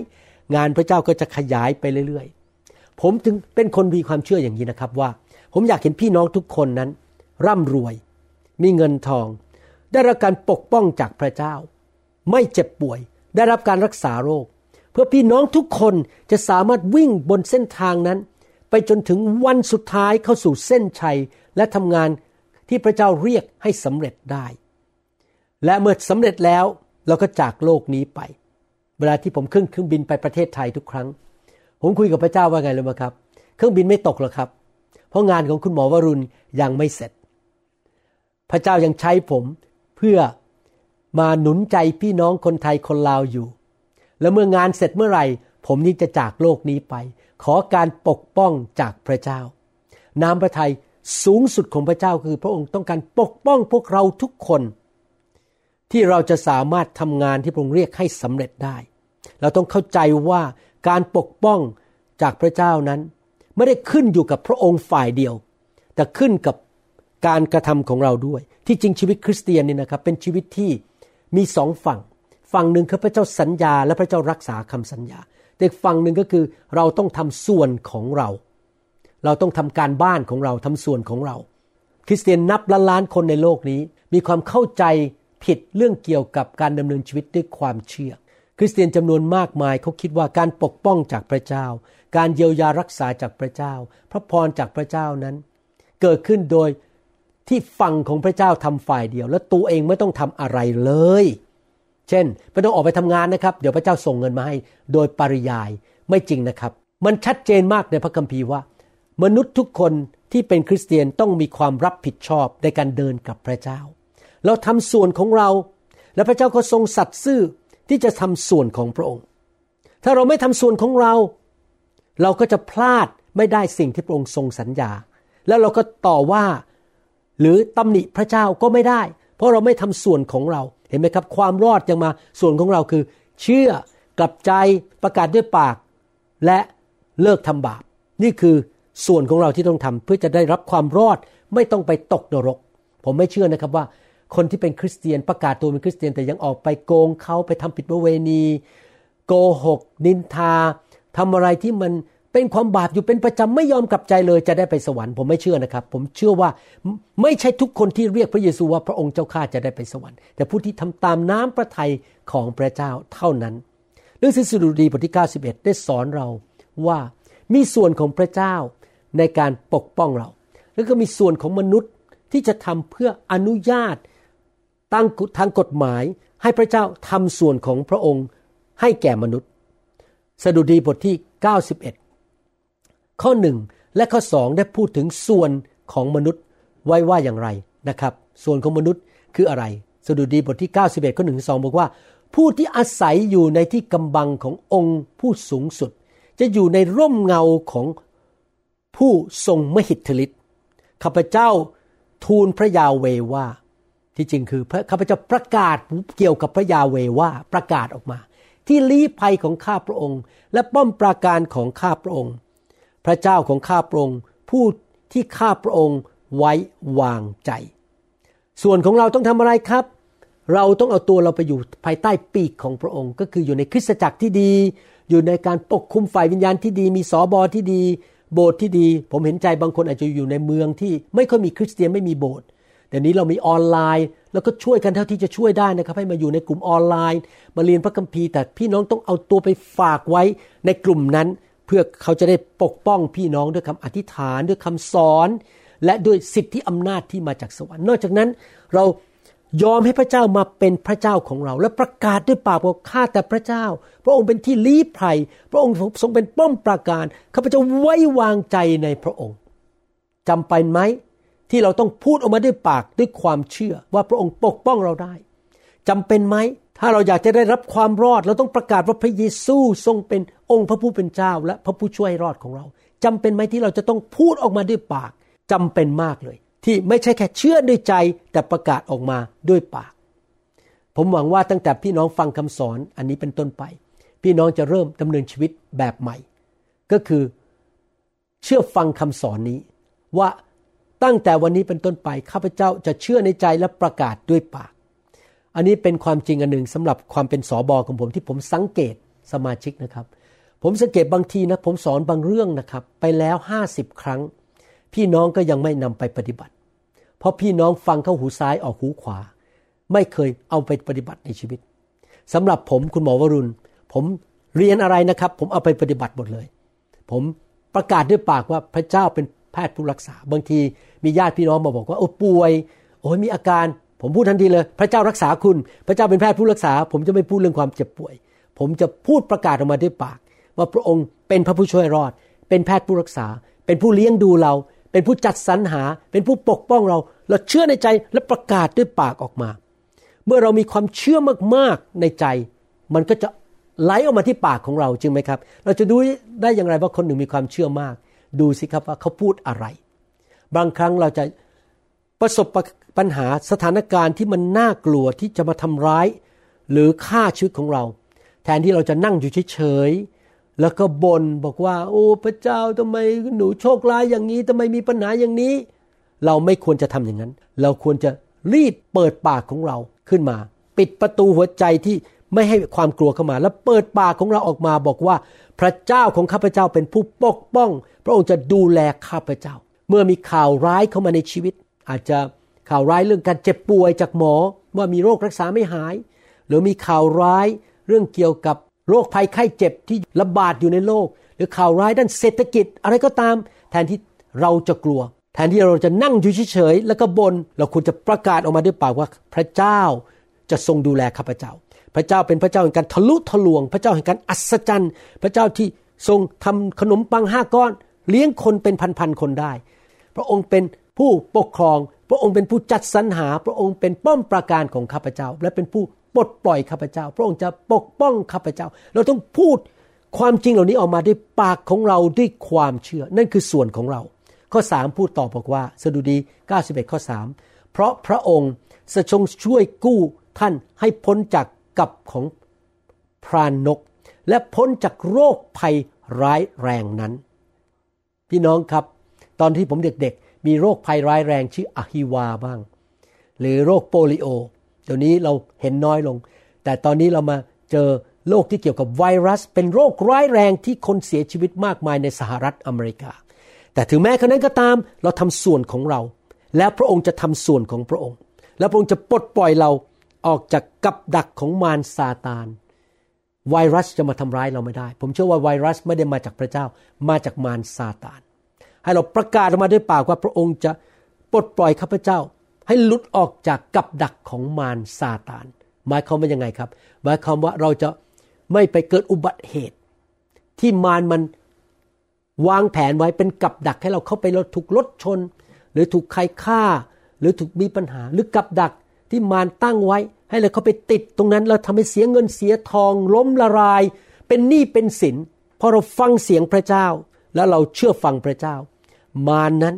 งานพระเจ้าก็จะขยายไปเรื่อยๆ ผมจึงเป็นคนมีความเชื่ออย่างนี้นะครับว่า ผมอยากเห็นพี่น้องทุกคนนั้น ร่ำรวย มีเงินทอง ได้รับการปกป้องจากพระเจ้า ไม่เจ็บป่วย ได้รับการรักษาโรค เพื่อพี่น้องทุกคนจะสามารถวิ่งบนเส้นทางนั้น ไปจนถึงวันสุดท้ายเข้าสู่เส้นชัยและทำงานที่พระเจ้าเรียกให้สำเร็จได้ และเมื่อสำเร็จแล้วเราก็จากโลกนี้ไป เวลาที่ผมขึ้นเครื่องบินไปประเทศไทยทุกครั้ง ผมคุยกับพระเจ้าว่าไงเลยมาครับ เครื่องบินไม่ตกหรอกครับ เพราะงานของคุณหมอวรุณยังไม่เสร็จ พระเจ้ายังใช้ผมเพื่อมาหนุนใจพี่น้องคนไทยคนลาวอยู่ แล้วเมื่องานเสร็จเมื่อไหร่ ผมนี่จะจากโลกนี้ไป ขอการปกป้องจากพระเจ้า น้ำพระทัยสูงสุดของพระเจ้าคือพระองค์ต้องการปกป้องพวกเราทุกคน ที่เราจะสามารถทำงานที่พระองค์เรียกให้สำเร็จได้ เราต้องเข้าใจว่าการปกป้องจากพระเจ้านั้น ไม่ได้ขึ้นอยู่กับพระองค์ฝ่ายเดียว แต่ขึ้นกับการกระทำของเราด้วย ที่จริงชีวิตคริสเตียนนี่นะครับเป็นชีวิตที่มีสองฝั่ง ฝั่งหนึ่งคือพระเจ้าสัญญา และพระเจ้ารักษาคำสัญญา แต่ฝั่งหนึ่งก็คือเราต้องทำส่วนของเรา เราต้องทำการบ้านของเราทำส่วนของเรา คริสเตียนนับล้านล้านคนในโลกนี้ มีความเข้าใจผิดเรื่องเกี่ยวกับการดำเนินชีวิตด้วยความเชื่อ คริสเตียนจำนวนมากมายเขาคิดว่าการปกป้องจากพระเจ้า การเยียวยารักษาจากพระเจ้า พระพรจากพระเจ้านั้น เกิดขึ้นโดยที่ฝั่งของพระเจ้าทำฝ่ายเดียว และตัวเองไม่ต้องทำอะไรเลย เช่นไม่ต้องออกไปทำงานนะครับ เดี๋ยวพระเจ้าส่งเงินมาให้ โดยปริยายไม่จริงนะครับ มันชัดเจนมากในพระคัมภีร์ว่า มนุษย์ทุกคนที่เป็นคริสเตียนต้องมีความรับผิดชอบในการเดินกับพระเจ้า เราทำส่วนของเรา และพระเจ้าก็ทรงสัตย์ซื่อ ที่จะทำส่วนของพระองค์ ถ้าเราไม่ทำส่วนของเรา เราก็จะพลาดไม่ได้สิ่งที่พระองค์ทรงสัญญา แล้วเราก็ต่อว่าหรือตำหนิพระเจ้าก็ไม่ได้ เพราะเราไม่ทำส่วนของเราเห็นไหมครับ ความรอดยังมาส่วนของเราคือ เชื่อกลับใจประกาศด้วยปาก และเลิกทำบาป นี่คือส่วนของเราที่ต้องทำเพื่อจะได้รับความรอดไม่ต้องไปตกนรก ผมไม่เชื่อนะครับว่า คนที่เป็นคริสเตียนประกาศตัวเป็นคริสเตียนแต่ยังออกไปโกงเขาไปทำผิดประเวณี โกหก นินทาทำอะไรที่มันเป็นความบาปอยู่เป็นประจำไม่ยอมกลับใจเลยจะได้ไปสวรรค์ผมไม่เชื่อนะครับ ผมเชื่อว่าไม่ใช่ทุกคนที่เรียกพระเยซูว่าพระองค์เจ้าข้าจะได้ไปสวรรค์ แต่ผู้ที่ทำตามน้ำพระทัยของพระเจ้าเท่านั้นเรื่องสดุดีบทที่ 91 ได้สอนเราว่ามีส่วนของพระเจ้าในการปกป้องเรา แล้วก็มีส่วนของมนุษย์ที่จะทำเพื่ออนุญาต ตั้งทางกฎหมายให้พระเจ้าทำส่วนของพระองค์ให้แก่มนุษย์ สดุดีบทที่ 91 ข้อหนึ่งและข้อสองได้พูดถึงส่วนของมนุษย์ไว้ว่าอย่างไรนะครับ ส่วนของมนุษย์คืออะไร สดุดีบทที่ 91 ข้อหนึ่งสองบอกว่า ผู้ที่อาศัยอยู่ในที่กำบังขององค์ผู้สูงสุด จะอยู่ในร่มเงาของผู้ทรงมหิทธิฤทธิ์ข้าพเจ้าทูลพระยาเวว่า ที่จริงคือข้าพเจ้าประกาศเกี่ยวกับพระยาเวว่าประกาศออกมา ที่ลี้ภัยของข้าพระองค์ และป้อมปราการของข้าพระองค์ พระเจ้าของข้าพระองค์ผู้ที่ข้าพระองค์ไว้วางใจ ส่วนของเราต้องทำอะไรครับ เราต้องเอาตัวเราไปอยู่ภายใต้ปีกของพระองค์ ก็คืออยู่ในคริสตจักรที่ดี อยู่ในการปกคุมฝ่ายวิญญาณที่ดี มีสอบอที่ดี โบสถ์ที่ดี ผมเห็นใจบางคนอาจจะอยู่ในเมืองที่ไม่ค่อยมีคริสเตียนไม่มีโบสถ์ เดี๋ยวนี้เรามีออนไลน์ แล้วก็ช่วยกันเท่าที่จะช่วยได้นะครับ ให้มาอยู่ในกลุ่มออนไลน์ มาเรียนพระคัมภีร์แต่พี่น้องต้องเอาตัวไปฝากไว้ในกลุ่มนั้น เพื่อเขาจะได้ปกป้องพี่น้องด้วยคำอธิษฐานด้วยคำสอน และด้วยสิทธิอำนาจที่มาจากสวรรค์นอกจากนั้นเรายอมให้พระเจ้ามาเป็นพระเจ้าของเรา และประกาศด้วยปากว่าข้าแต่พระเจ้า พระองค์เป็นที่ลี้ภัย พระองค์ทรงเป็นป้อมปราการข้าพเจ้าไว้วางใจในพระองค์จำเป็นไหม ที่เราต้องพูดออกมาด้วยปากด้วยความเชื่อว่าพระองค์ปกป้องเราได้จำเป็นไหมถ้าเราอยากจะได้รับความรอด เราต้องประกาศว่าพระเยซูทรงเป็นองค์พระผู้เป็นเจ้า และพระผู้ช่วยรอดของเราจำเป็นไหมที่เราจะต้องพูดออกมาด้วยปากจำเป็นมากเลย ที่ไม่ใช่แค่เชื่อด้วยใจ แต่ประกาศออกมาด้วยปาก ผมหวังว่าตั้งแต่พี่น้องฟังคำสอนอันนี้เป็นต้นไป พี่น้องจะเริ่มดำเนินชีวิตแบบใหม่ ก็คือเชื่อฟังคำสอนนี้ว่า ตั้งแต่วันนี้เป็นต้นไปข้าพเจ้าจะเชื่อในใจและประกาศด้วยปาก อันนี้เป็นความจริงอันหนึ่งสำหรับความเป็นสอบอของผมที่ผมสังเกตสมาชิกนะครับ ผมสังเกตบางทีนะผมสอนบางเรื่องนะครับ ไปแล้วห้าสิบครั้ง พี่น้องก็ยังไม่นำไปปฏิบัติ เพราะพี่น้องฟังเข้าหูซ้ายออกหูขวา ไม่เคยเอาไปปฏิบัติในชีวิตสำหรับผมคุณหมอวรุณ ผมเรียนอะไรนะครับ ผมเอาไปปฏิบัติหมดเลย ผมประกาศด้วยปากว่าพระเจ้าเป็น แพทย์ผู้รักษา บางทีมีญาติพี่น้องมาบอกว่าโอ้ป่วย โอ้ยมีอาการ ผมพูดทันทีเลย พระเจ้ารักษาคุณ พระเจ้าเป็นแพทย์ผู้รักษา ผมจะไม่พูดเรื่องความเจ็บป่วย ผมจะพูดประกาศออกมาด้วยปาก ว่าพระองค์เป็นพระผู้ช่วยรอด เป็นแพทย์ผู้รักษา เป็นผู้เลี้ยงดูเรา เป็นผู้จัดสรรหา เป็นผู้ปกป้องเรา เราเชื่อในใจและประกาศด้วยปากออกมา เมื่อเรามีความเชื่อมากๆในใจ มันก็จะไหลออกมาที่ปากของเราจริงไหมครับ เราจะดูได้อย่างไรว่าคนหนึ่งมีความเชื่อมาก ดูสิครับว่าเขาพูดอะไร บางครั้งเราจะประสบปัญหาสถานการณ์ที่มันน่ากลัวที่จะมาทำร้าย หรือฆ่าชีวิตของเรา แทนที่เราจะนั่งอยู่เฉยแล้วก็บน่นบอกว่า โอ้พระเจ้าทำไมหนูโชคร้ายอย่างนี้ทำไมมีปัญหาอย่างนี้ เราไม่ควรจะทำอย่างนั้น เราควรจะรีบเปิดปากของเราขึ้นมา ปิดประตูหัวใจที่ ไม่ให้ความกลัวเข้ามา แล้วเปิดปากของเราออกมาบอกว่า พระเจ้าของข้าพเจ้าเป็นผู้ปกป้อง พระองค์จะดูแลข้าพเจ้า เมื่อมีข่าวร้ายเข้ามาในชีวิต อาจจะข่าวร้ายเรื่องการเจ็บป่วยจากหมอว่ามีโรครักษาไม่หาย หรือมีข่าวร้ายเรื่องเกี่ยวกับโรคภัยไข้เจ็บที่ระบาดอยู่ในโลก หรือข่าวร้ายด้านเศรษฐกิจ อะไรก็ตาม แทนที่เราจะกลัว แทนที่เราจะนั่งอยู่เฉยๆแล้วก็บนเราควรจะประกาศออกมาด้วยปากว่าพระเจ้าจะทรงดูแลข้าพเจ้า พระเจ้าเป็นพระเจ้าแห่งการทะลุทะลวง พระเจ้าแห่งการอัศจรรย์ พระเจ้าที่ทรงทำขนมปังห้าก้อน เลี้ยงคนเป็นพันๆคนได้ พระองค์เป็นผู้ปกครอง พระองค์เป็นผู้จัดสรรหา พระองค์เป็นป้อมปราการของข้าพเจ้า และเป็นผู้ปลดปล่อยข้าพเจ้า พระองค์จะปกป้องข้าพเจ้า เราต้องพูดความจริงเหล่านี้ออกมาด้วยปากของเราด้วยความเชื่อ นั่นคือส่วนของเรา ข้อสามพูดต่อบอกว่าสดุดี 91 ข้อ 3 เพราะพระองค์จะทรงช่วยกู้ท่านให้พ้นจาก กับของพรานนก และพ้นจากโรคภัยร้ายแรงนั้น พี่น้องครับ ตอนที่ผมเด็กๆ มีโรคภัยร้ายแรงชื่ออะฮิวาบ้าง หรือโรคโปลิโอดี๋ยวนี้เราเห็นน้อยลง แต่ตอนนี้เรามาเจอโรคที่เกี่ยวกับไวรัส เป็นโรคร้ายแรงที่คนเสียชีวิตมากมายในสหรัฐอเมริกา แต่ถึงแม้ขนั้นก็ตามเราทำส่วนของเรา แล้วพระองค์จะทำส่วนของพระองค์ แล้วพระองค์จะปลดปล่อยเรา ออกจากกับดักของมารซาตาน ไวรัสจะมาทำร้ายเราไม่ได้ ผมเชื่อว่าไวรัสไม่ได้มาจากพระเจ้ามาจากมารซาตาน ให้เราประกาศออกมาด้วยปากว่าพระองค์จะปลดปล่อยข้าพเจ้า ให้หลุดออกจากกับดักของมารซาตาน หมายความว่ายังไงครับ หมายความว่าเราจะไม่ไปเกิดอุบัติเหตุ ที่มารมันวางแผนไว้เป็นกับดักให้เราเข้าไปเราถูกรถชน หรือถูกใครฆ่า หรือถูกมีปัญหา หรือกับดัก ที่มารตั้งไว้ ให้เราเขาไปติดตรงนั้นเราทำให้เสียเงินเสียทอง ล้มละลาย เป็นหนี้เป็นสินพอเราฟังเสียงพระเจ้า แล้วเราเชื่อฟังพระเจ้า มารนั้น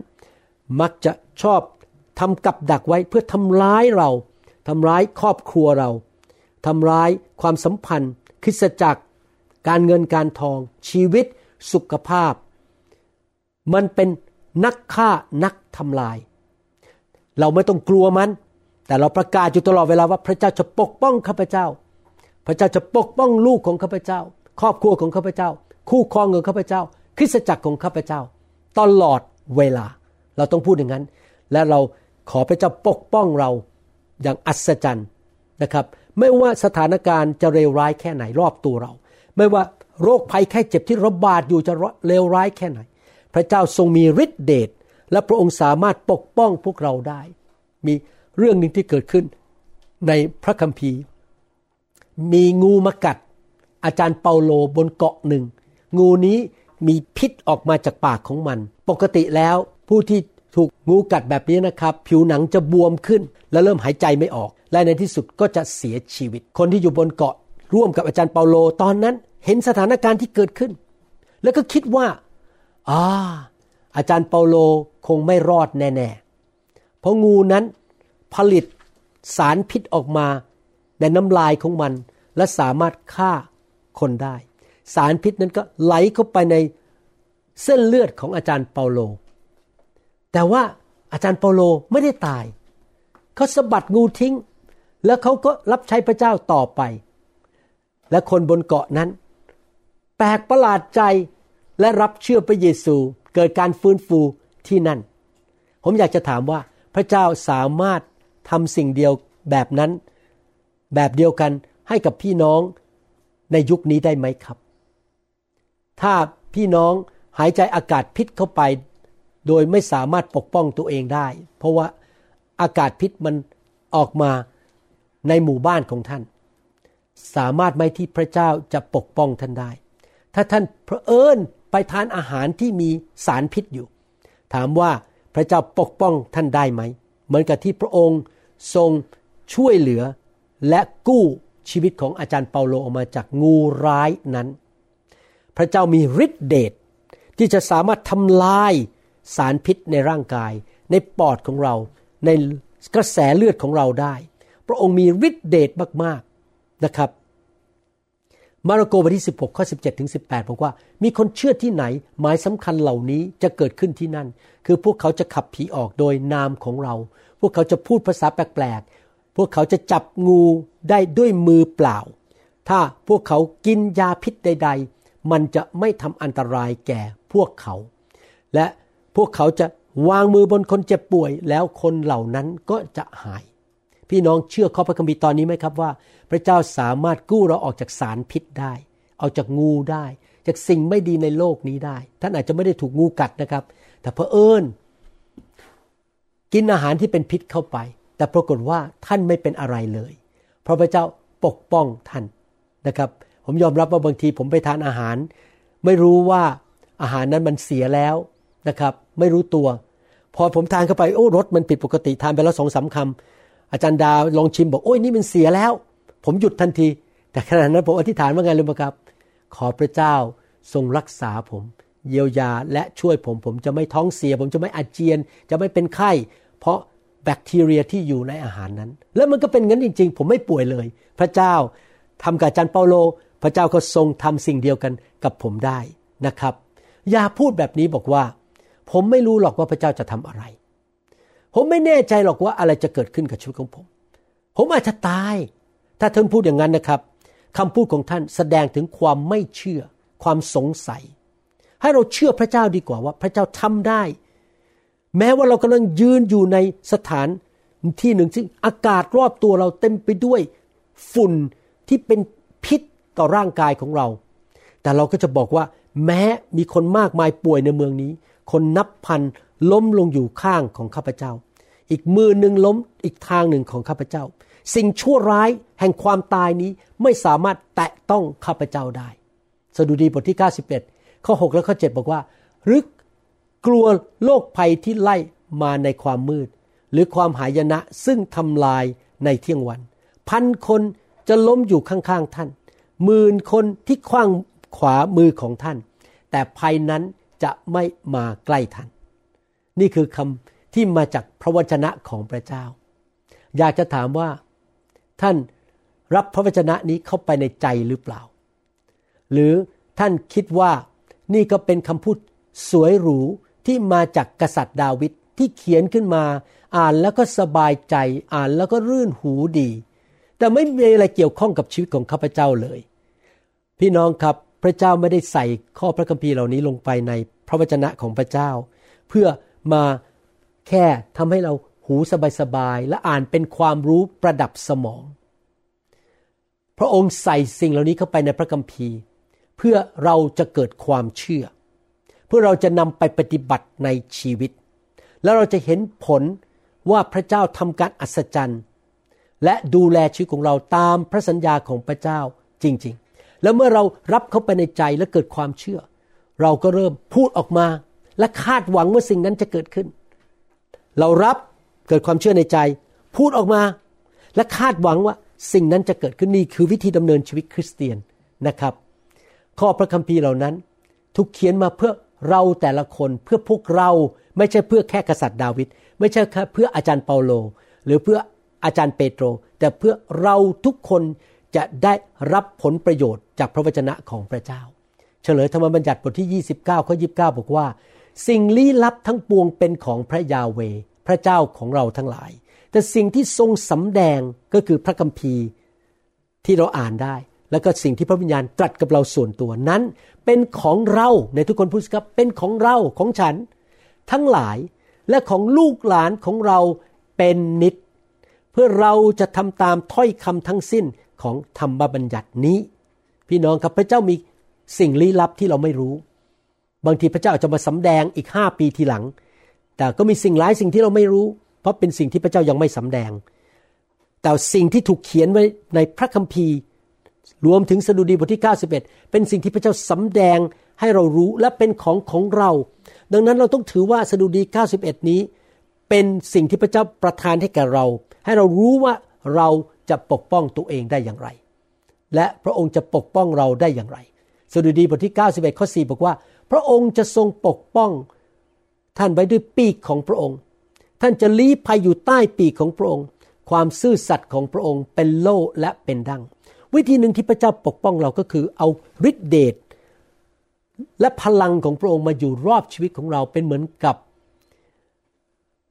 มักจะชอบทำกับดักไว้เพื่อทำร้ายเราทำร้ายครอบครัวเราทำร้ายความสัมพันธ์คริสจักร การเงินการทอง ชีวิตสุขภาพ มันเป็นนักฆ่านักทำลาย เราไม่ต้องกลัวมัน แต่เราประกาศอยู่ตลอดเวลาว่าพระเจ้าจะปกป้องข้าพเจ้า พระเจ้าจะปกป้องลูกของข้าพเจ้า ครอบครัวของข้าพเจ้า คู่ครองของข้าพเจ้า คริสตจักรของข้าพเจ้า ตลอดเวลา เราต้องพูดอย่างนั้น และเราขอพระเจ้าปกป้องเราอย่างอัศจรรย์นะครับ ไม่ว่าสถานการณ์จะเลวร้ายแค่ไหนรอบตัวเรา ไม่ว่าโรคภัยแค่เจ็บที่ระบาดอยู่จะเลวร้ายแค่ไหน พระเจ้าทรงมีฤทธิเดชและพระองค์สามารถปกป้องพวกเราได้ มี เรื่องหนึ่งที่เกิดขึ้นในพระคัมภีร์ มีงูมากัด อาจารย์เปาโลบนเกาะหนึ่ง งูนี้มีพิษออกมาจากปากของมัน ปกติแล้วผู้ที่ถูกงูกัดแบบนี้นะครับ ผิวหนังจะบวมขึ้น และเริ่มหายใจไม่ออก และในที่สุดก็จะเสียชีวิต คนที่อยู่บนเกาะ ร่วมกับอาจารย์เปาโลตอนนั้น เห็นสถานการณ์ที่เกิดขึ้น แล้วก็คิดว่าอ่าอาจารย์เปาโลคงไม่รอดแน่ๆเพราะงูนั้น ผลิตสารพิษออกมาในน้ำลายของมัน และสามารถฆ่าคนได้ สารพิษนั้นก็ไหลเข้าไปในเส้นเลือดของอาจารย์เปาโล แต่ว่าอาจารย์เปาโลไม่ได้ตาย เขาสะบัดงูทิ้ง แล้วเขาก็รับใช้พระเจ้าต่อไป และคนบนเกาะนั้น แปลกประหลาดใจและรับเชื่อพระเยซูเกิดการฟื้นฟูที่นั่น ผมอยากจะถามว่าพระเจ้าสามารถ ทำสิ่งเดียวแบบนั้น แบบเดียวกันให้กับพี่น้องในยุคนี้ได้ไหมครับ ถ้าพี่น้องหายใจอากาศพิษเข้าไป โดยไม่สามารถปกป้องตัวเองได้ เพราะว่าอากาศพิษมันออกมาในหมู่บ้านของท่าน สามารถไหมที่พระเจ้าจะปกป้องท่านได้ ถ้าท่านเพอเอิญไปทานอาหารที่มีสารพิษอยู่ ถามว่าพระเจ้าปกป้องท่านได้ไหม เหมือนกับที่พระองค์ทรงช่วยเหลือและกู้ชีวิตของอาจารย์เปาโลออกมาจากงูร้ายนั้น พระเจ้ามีฤทธิเดชที่จะสามารถทำลายสารพิษในร่างกาย ในปอดของเรา ในกระแสเลือดของเราได้ พระองค์มีฤทธิเดชมากๆนะครับ มาระโกบทที่ 16 ข้อ 17ถึง18 บอกว่า มีคนเชื่อที่ไหน หมายสำคัญเหล่านี้จะเกิดขึ้นที่นั่น คือพวกเขาจะขับผีออกโดยนามของเรา พวกเขาจะพูดภาษาแปลกๆ พวกเขาจะจับงูได้ด้วยมือเปล่า ถ้าพวกเขากินยาพิษใด ๆ มันจะไม่ทำอันตรายแก่พวกเขา และพวกเขาจะวางมือบนคนเจ็บป่วย แล้วคนเหล่านั้นก็จะหาย พี่น้องเชื่อข้อพระคัมภีร์ตอนนี้ไหมครับว่า พระเจ้าสามารถกู้เราออกจากสารพิษได้ออกจากงูได้ จากสิ่งไม่ดีในโลกนี้ได้ ท่านอาจจะไม่ได้ถูกงูกัดนะครับ แต่เพอเอิญกินอาหารที่เป็นพิษเข้าไป แต่ปรากฏว่าท่านไม่เป็นอะไรเลย เพราะพระเจ้าปกป้องท่านนะครับ ผมยอมรับว่าบางทีผมไปทานอาหาร ไม่รู้ว่าอาหารนั้นมันเสียแล้วนะครับ ไม่รู้ตัว พอผมทานเข้าไปโอ้รสมันผิดปกติทานไปแล้วสองสาคำ อาจารย์ดาลองชิมบอกโอ้ยนี่มันเสียแล้ว ผมหยุดทันที แต่ขณะนั้นผมอธิษฐานว่าไงรู้ไหมครับ ขอพระเจ้าทรงรักษาผม เยียวยาและช่วยผมผมจะไม่ท้องเสีย ผมจะไม่อาเจียน จะไม่เป็นไข้ เพราะแบคทีเรียที่อยู่ในอาหารนั้น แล้วมันก็เป็นงั้นจริง ๆ ผมไม่ป่วยเลย พระเจ้าทำกับจันเปาโล พระเจ้าก็ทรงทำสิ่งเดียวกันกับผมได้นะครับ อย่าพูดแบบนี้บอกว่า ผมไม่รู้หรอกว่าพระเจ้าจะทำอะไร ผมไม่แน่ใจหรอกว่าอะไรจะเกิดขึ้นกับชีวิตของผม ผมอาจจะตาย ถ้าท่านพูดอย่างนั้นนะครับคำพูดของท่านแสดงถึงความไม่เชื่อ ความสงสัย ให้เราเชื่อพระเจ้าดีกว่าว่าพระเจ้าทำได้ แม้ว่าเรากำลังยืนอยู่ในสถานที่หนึ่งซึ่งอากาศรอบตัวเราเต็มไปด้วยฝุ่นที่เป็นพิษต่อร่างกายของเรา แต่เราก็จะบอกว่า แม้มีคนมากมายป่วยในเมืองนี้ คนนับพัน ล้มลงอยู่ข้างของข้าพเจ้า อีกมือหนึ่งล้มอีกทางหนึ่งของข้าพเจ้า สิ่งชั่วร้ายแห่งความตายนี้ไม่สามารถแตะต้องข้าพเจ้าได้ สดุดีบทที่ 91 ข้อ 6 และข้อ 7 บอกว่า หรือกลัวโรคภัยที่ไล่มาในความมืด หรือความหายนะซึ่งทำลายในเที่ยงวัน พันคนจะล้มอยู่ข้างๆท่านหมื่นคนที่คว้างขวามือของท่าน แต่ภัยนั้นจะไม่มาใกล้ท่าน นี่คือคำที่มาจากพระวจนะของพระเจ้า อยากจะถามว่าท่านรับพระวจนะนี้เข้าไปในใจหรือเปล่า หรือท่านคิดว่านี่ก็เป็นคำพูดสวยหรูที่มาจากกษัตริย์ดาวิดที่เขียนขึ้นมา อ่านแล้วก็สบายใจ อ่านแล้วก็รื่นหูดี แต่ไม่มีอะไรเกี่ยวข้องกับชีวิตของข้าพเจ้าเลย พี่น้องครับพระเจ้าไม่ได้ใส่ข้อพระคัมภีร์เหล่านี้ลงไปในพระวจนะของพระเจ้า เพื่อ มาแค่ทำให้เราหูสบายๆและอ่านเป็นความรู้ประดับสมอง พระองค์ใส่สิ่งเหล่านี้เข้าไปในพระคัมภีร์ เพื่อเราจะเกิดความเชื่อ เพื่อเราจะนำไปปฏิบัติในชีวิต แล้วเราจะเห็นผลว่าพระเจ้าทำการอัศจรรย์ และดูแลชีวิตของเราตามพระสัญญาของพระเจ้าจริง ๆ แล้วเมื่อเรารับเข้าไปในใจและเกิดความเชื่อ เราก็เริ่มพูดออกมา และคาดหวังว่าสิ่งนั้นจะเกิดขึ้น เรารับเกิดความเชื่อในใจ พูดออกมา และคาดหวังว่าสิ่งนั้นจะเกิดขึ้นนี่คือวิธีดำเนินชีวิตคริสเตียนนะครับ ข้อพระคัมภีร์เหล่านั้น ถูกเขียนมาเพื่อเราแต่ละคนเพื่อพวกเราไม่ใช่เพื่อแค่กษัตริย์ดาวิดไม่ใช่แค่เพื่ออาจารย์เปาโล หรือเพื่ออาจารย์เปโตร แต่เพื่อเราทุกคนจะได้รับผลประโยชน์จากพระวจนะของพระเจ้า เฉลยธรรมบัญญัติบทที่ 29ข้อ29 บอกว่า สิ่งลี้ลับทั้งปวงเป็นของพระยาเว พระเจ้าของเราทั้งหลาย แต่สิ่งที่ทรงสำแดงก็คือพระคัมภีร์ที่เราอ่านได้ แล้วก็สิ่งที่พระวิญญาณตรัสกับเราส่วนตัวนั้น เป็นของเราในทุกคนพูดครับเป็นของเราของฉัน ทั้งหลายและของลูกหลานของเราเป็นนิด เพื่อเราจะทำตามถ้อยคำทั้งสิ้นของธรรมบัญญัตินี้ พี่น้องครับพระเจ้ามีสิ่งลี้ลับที่เราไม่รู้ บางทีพระเจ้าจะมาสำแดงอีกห้าปีทีหลัง แต่ก็มีสิ่งหลายสิ่งที่เราไม่รู้ เพราะเป็นสิ่งที่พระเจ้ายังไม่สำแดง แต่สิ่งที่ถูกเขียนไว้ในพระคัมภีร์ รวมถึงสดุดีบทที่ 91 เป็นสิ่งที่พระเจ้าสำแดงให้เรารู้และเป็นของของเรา ดังนั้นเราต้องถือว่าสดุดี 91 นี้ เป็นสิ่งที่พระเจ้าประทานให้แก่เรา ให้เรารู้ว่าเราจะปกป้องตัวเองได้อย่างไร และพระองค์จะปกป้องเราได้อย่างไรสดุดีบทที่ 91 ข้อ 4 บอกว่า พระองค์จะทรงปกป้องท่านไว้ด้วยปีกของพระองค์ ท่านจะลี้ภัยอยู่ใต้ปีกของพระองค์ ความซื่อสัตย์ของพระองค์เป็นโล่และเป็นดัง วิธีหนึ่งที่พระเจ้าปกป้องเราก็คือเอาฤทธิเดชและพลังของพระองค์มาอยู่รอบชีวิตของเราเป็นเหมือนกับ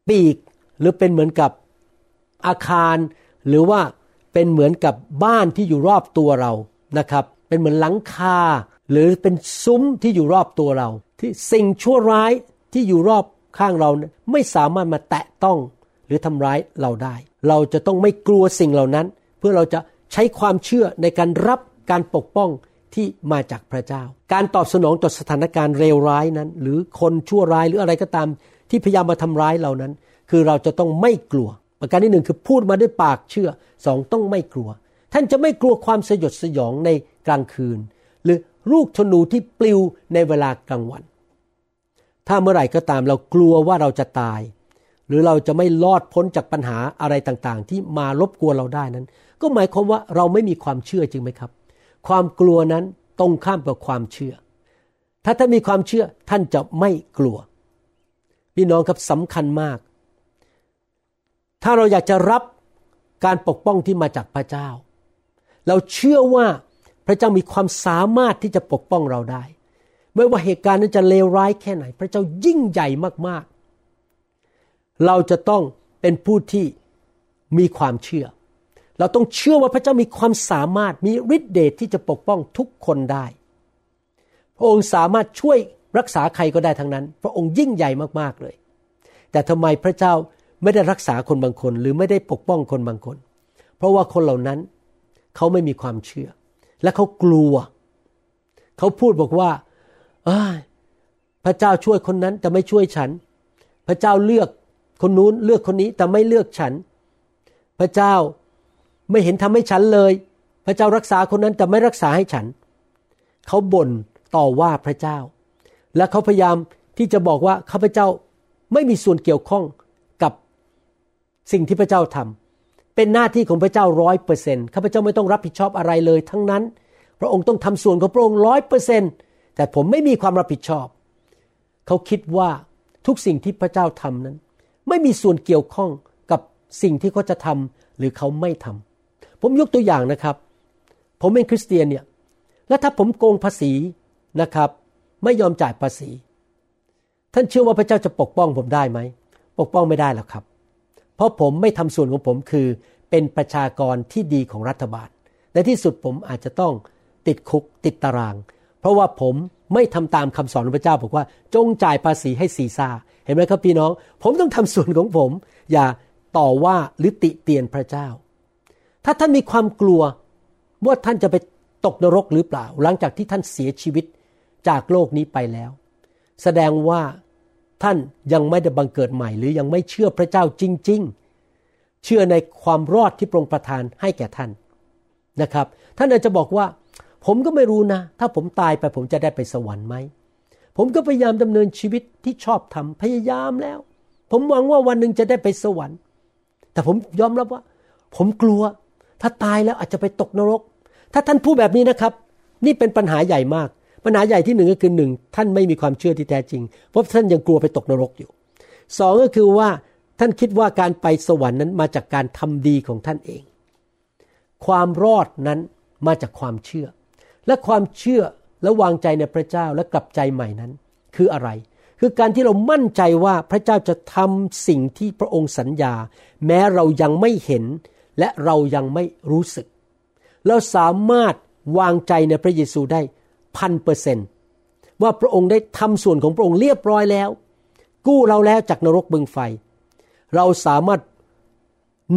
ปีก หรือเป็นเหมือนกับอาคาร หรือว่าเป็นเหมือนกับบ้านที่อยู่รอบตัวเรานะครับ เป็นเหมือนหลังคา หรือเป็นซุ้มที่อยู่รอบตัวเรา ที่สิ่งชั่วร้ายที่อยู่รอบข้างเราไม่สามารถมาแตะต้องหรือทำร้ายเราได้ เราจะต้องไม่กลัวสิ่งเหล่านั้น เพื่อเราจะใช้ความเชื่อในการรับการปกป้องที่มาจากพระเจ้า การตอบสนองต่อสถานการณ์เลวร้ายนั้น หรือคนชั่วร้ายหรืออะไรก็ตาม ที่พยายามมาทำร้ายเรานั้น คือเราจะต้องไม่กลัว ประการที่หนึ่งคือพูดมาด้วยปากเชื่อสองต้องไม่กลัว ท่านจะไม่กลัวความสยดสยองในกลางคืน ลูกธนูที่ปลิวในเวลากลางวัน ถ้าเมื่อไหร่ก็ตามเรากลัวว่าเราจะตาย หรือเราจะไม่รอดพ้นจากปัญหาอะไรต่างๆ ที่มารบกวนเราได้นั้น ก็หมายความว่าเราไม่มีความเชื่อจริงไหมครับ ความกลัวนั้นตรงข้ามกับความเชื่อ ถ้าท่านมีความเชื่อท่านจะไม่กลัว พี่น้องครับสำคัญมาก ถ้าเราอยากจะรับการปกป้องที่มาจากพระเจ้า เราเชื่อว่า ระเจ้ามีความสามารถที่จะปกป้องเราได้ ไม่ว่าเหตุการณ์นั้นจะเลวร้ายแค่ไหน พระเจ้ายิ่งใหญ่มากๆ เราจะต้องเป็นผู้ที่มีความเชื่อ เราต้องเชื่อว่าพระเจ้ามีความสามารถมีฤทธิเดชทที่จะปกป้องทุกคนได้ พระองค์สามารถช่วยรักษาใครก็ได้ทั้งนั้น พระองค์ยิ่งใหญ่มากๆเลย แต่ทำไมพระเจ้าไม่ได้รักษาคนบางคน หรือไม่ได้ปกป้องคนบางคน เพราะว่าคนเหล่านั้นเขาไม่มีความเชื่อ และเขากลัว เขาพูดบอกว่าพระเจ้าช่วยคนนั้นแต่ไม่ช่วยฉัน พระเจ้าเลือกคนนู้นเลือกคนนี้แต่ไม่เลือกฉัน พระเจ้าไม่เห็นทำให้ฉันเลย พระเจ้ารักษาคนนั้นแต่ไม่รักษาให้ฉัน เขาบ่นต่อว่าพระเจ้า และเขาพยายามที่จะบอกว่าข้าพเจ้าไม่มีส่วนเกี่ยวข้องกับสิ่งที่พระเจ้าทำ เป็นหน้าที่ของพระเจ้าร้อยเปอร์เซ็นต์ข้าพเจ้าไม่ต้องรับผิดชอบอะไรเลยทั้งนั้น พระองค์ต้องทำส่วนของพระองค์ร้อยเปอร์เซ็นต์แต่ผมไม่มีความรับผิดชอบ เขาคิดว่าทุกสิ่งที่พระเจ้าทำนั้น ไม่มีส่วนเกี่ยวข้องกับสิ่งที่เขาจะทำหรือเขาไม่ทำผมยกตัวอย่างนะครับ ผมเป็นคริสเตียนเนี่ยแล้วถ้าผมโกงภาษีนะครับ ไม่ยอมจ่ายภาษี ท่านเชื่อว่าพระเจ้าจะปกป้องผมได้ไหม ปกป้องไม่ได้หรอกครับ เพราะผมไม่ทำส่วนของผมคือ เป็นประชากรที่ดีของรัฐบาล ในที่สุดผมอาจจะต้องติดคุกติดตาราง เพราะว่าผมไม่ทำตามคำสอนของพระเจ้าบอกว่าจงจ่ายภาษีให้ซีซ่าเห็นไหมครับพี่น้อง ผมต้องทำส่วนของผม อย่าต่อว่าหรือติเตียนพระเจ้า ถ้าท่านมีความกลัวว่าท่านจะไปตกนรกหรือเปล่า หลังจากที่ท่านเสียชีวิตจากโลกนี้ไปแล้ว แสดงว่า ท่านยังไม่ได้บังเกิดใหม่ หรือยังไม่เชื่อพระเจ้าจริง ๆ เชื่อในความรอดที่พระองค์ประทานให้แก่ท่านนะครับ ท่านอาจจะบอกว่า ผมก็ไม่รู้นะ ถ้าผมตายไปผมจะได้ไปสวรรค์ไหมผมก็พยายามดำเนินชีวิตที่ชอบทำพยายามแล้ว ผมหวังว่าวันหนึ่งจะได้ไปสวรรค์ แต่ผมยอมรับว่า ผมกลัว ถ้าตายแล้วอาจจะไปตกนรก ถ้าท่านพูดแบบนี้นะครับ นี่เป็นปัญหาใหญ่มาก ปัญหาใหญ่ที่หนึ่งก็คือหนึ่งท่านไม่มีความเชื่อที่แท้จริง เพราะท่านยังกลัวไปตกนรกอยู่สองก็คือว่าท่านคิดว่าการไปสวรรค์นั้นมาจากการทำดีของท่านเอง ความรอดนั้นมาจากความเชื่อ และความเชื่อและวางใจในพระเจ้าและกลับใจใหม่นั้น คืออะไร คือการที่เรามั่นใจว่าพระเจ้าจะทำสิ่งที่พระองค์สัญญา แม้เรายังไม่เห็นและเรายังไม่รู้สึก เราสามารถวางใจในพระเยซูได้ พันเปอร์เซนว่าพระองค์ได้ทำส่วนของพระองค์เรียบร้อยแล้ว กู้เราแล้วจากนรกบึงไฟ เราสามารถ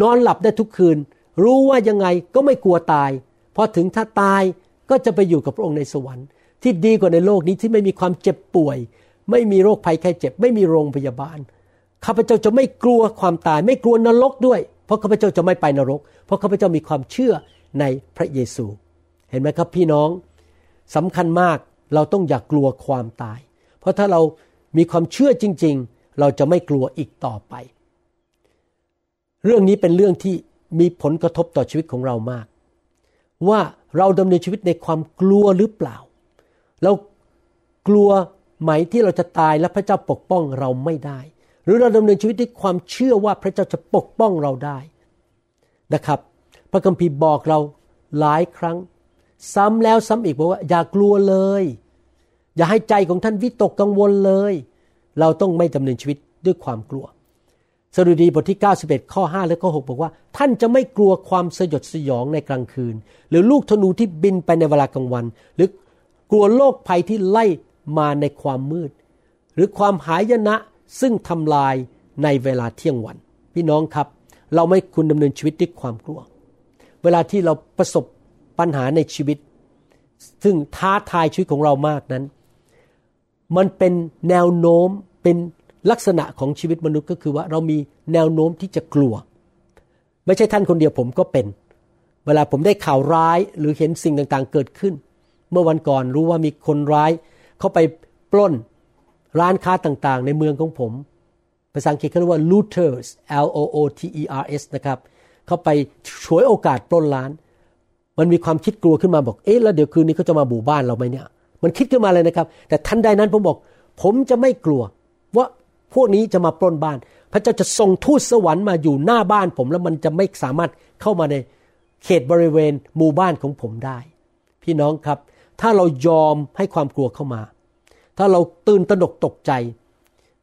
นอนหลับได้ทุกคืน รู้ว่ายังไงก็ไม่กลัวตายพอถึงถ้าตายก็จะไปอยู่กับพระองค์ในสวรรค์ที่ดีกว่าในโลกนี้ที่ไม่มีความเจ็บป่วย ไม่มีโรคภัยไข้เจ็บ ไม่มีโรงพยาบาลข้าพเจ้าจะไม่กลัวความตาย ไม่กลัวนรกด้วย เพราะข้าพเจ้าจะไม่ไปนรก เพราะข้าพเจ้ามีความเชื่อในพระเยซู เห็นไหมครับพี่น้อง สำคัญมากเราต้องอย่ากกลัวความตาย เพราะถ้าเรามีความเชื่อจริง ๆ เราจะไม่กลัวอีกต่อไป เรื่องนี้เป็นเรื่องที่มีผลกระทบต่อชีวิตของเรามาก ว่าเราดำเนินชีวิตในความกลัวหรือเปล่า เรากลัวไหมที่เราจะตายและพระเจ้าปกป้องเราไม่ได้ หรือเราดำเนินชีวิตด้วยความเชื่อว่าพระเจ้าจะปกป้องเราได้นะครับ พระคัมภีร์บอกเราหลายครั้ง ซ้ำแล้วซ้ำอีกบอกว่า อย่ากลัวเลย อย่าให้ใจของท่านวิตกกังวลเลย เราต้องไม่ดำเนินชีวิตด้วยความกลัว สรุดีบทที่ 91 ข้อ 5 และข้อ 6 บอกว่า ท่านจะไม่กลัวความสยดสยองในกลางคืน หรือลูกธนูที่บินไปในเวลากลางวัน หรือกลัวโรคภัยที่ไล่มาในความมืด หรือความหายนะซึ่งทำลายในเวลาเที่ยงวัน พี่น้องครับ เราไม่คุณดำเนินชีวิตด้วยความกลัว เวลาที่เราประสบ ปัญหาในชีวิต ซึ่งท้าทายชีวิตของเรามากนั้น มันเป็นแนวโน้มเป็นลักษณะของชีวิตมนุษย์ก็คือว่าเรามีแนวโน้มที่จะกลัว ไม่ใช่ท่านคนเดียวผมก็เป็น เวลาผมได้ข่าวร้ายหรือเห็นสิ่งต่างๆเกิดขึ้น เมื่อวันก่อนรู้ว่ามีคนร้าย เขาไปปล้นร้านค้าต่างๆ ในเมืองของผม ภาษาอังกฤษเขาเรียกว่า looters L O O T E R S นะครับเขาไปฉวยโอกาสปล้นร้าน มันมีความคิดกลัวขึ้นมาบอก เอ๊ะแล้วเดี๋ยวคืนนี้เขาจะมาบู่บ้านเราไหมเนี่ย มันคิดขึ้นมาเลยนะครับ แต่ทันใดนั้นผมบอก ผมจะไม่กลัว ว่าพวกนี้จะมาปล้นบ้าน พระเจ้าจะส่งทูตสวรรค์มาอยู่หน้าบ้านผม แล้วมันจะไม่สามารถเข้ามาในเขตบริเวณหมู่บ้านของผมได้ พี่น้องครับ ถ้าเรายอมให้ความกลัวเข้ามา ถ้าเราตื่นตระหนกตกใจ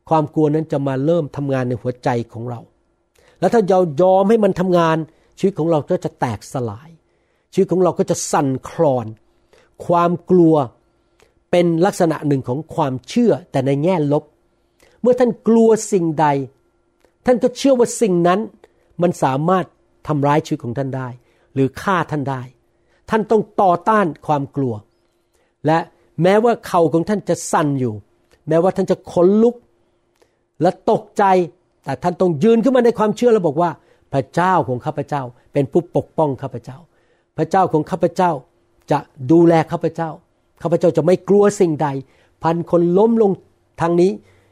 ความกลัวนั้นจะมาเริ่มทำงานในหัวใจของเรา แล้วถ้าเรายอมให้มันทำงานชีวิตของเราก็จะแตกสลาย ชีวิตของเราก็จะสั่นคลอน ความกลัวเป็นลักษณะหนึ่งของความเชื่อแต่ในแง่ลบ เมื่อท่านกลัวสิ่งใด ท่านก็เชื่อว่าสิ่งนั้นมันสามารถทำร้ายชีวิตของท่านได้ หรือฆ่าท่านได้ ท่านต้องต่อต้านความกลัว และแม้ว่าเข่าของท่านจะสั่นอยู่ แม้ว่าท่านจะขนลุก และตกใจ แต่ท่านต้องยืนขึ้นมาในความเชื่อแล้วบอกว่า พระเจ้าของข้าพเจ้า เป็นผู้ปกป้องข้าพเจ้า พระเจ้าของข้าพเจ้าจะดูแลข้าพเจ้า ข้าพเจ้าจะไม่กลัวสิ่งใด พันคนล้มลงทางนี้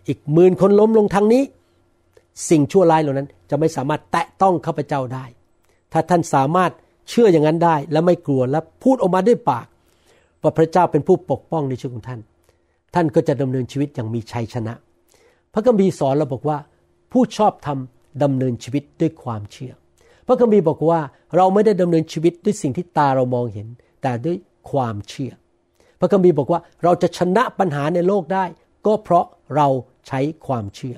อีกหมื่นคนล้มลงทางนี้ สิ่งชั่วร้ายเหล่านั้นจะไม่สามารถแตะต้องข้าพเจ้าได้ ถ้าท่านสามารถเชื่ออย่างนั้นได้และไม่กลัวและพูดออกมาด้วยปากว่าพระเจ้าเป็นผู้ปกป้องในชีวิตของท่าน ท่านก็จะดำเนินชีวิตอย่างมีชัยชนะ พระคัมภีร์สอนเราบอกว่า ผู้ชอบทำดำเนินชีวิตด้วยความเชื่อ พระคัมภีร์บอกว่าเราไม่ได้ดำเนินชีวิตด้วยสิ่งที่ตาเรามองเห็น แต่ด้วยความเชื่อ พระคัมภีร์บอกว่าเราจะชนะปัญหาในโลกได้ ก็เพราะเราใช้ความเชื่อ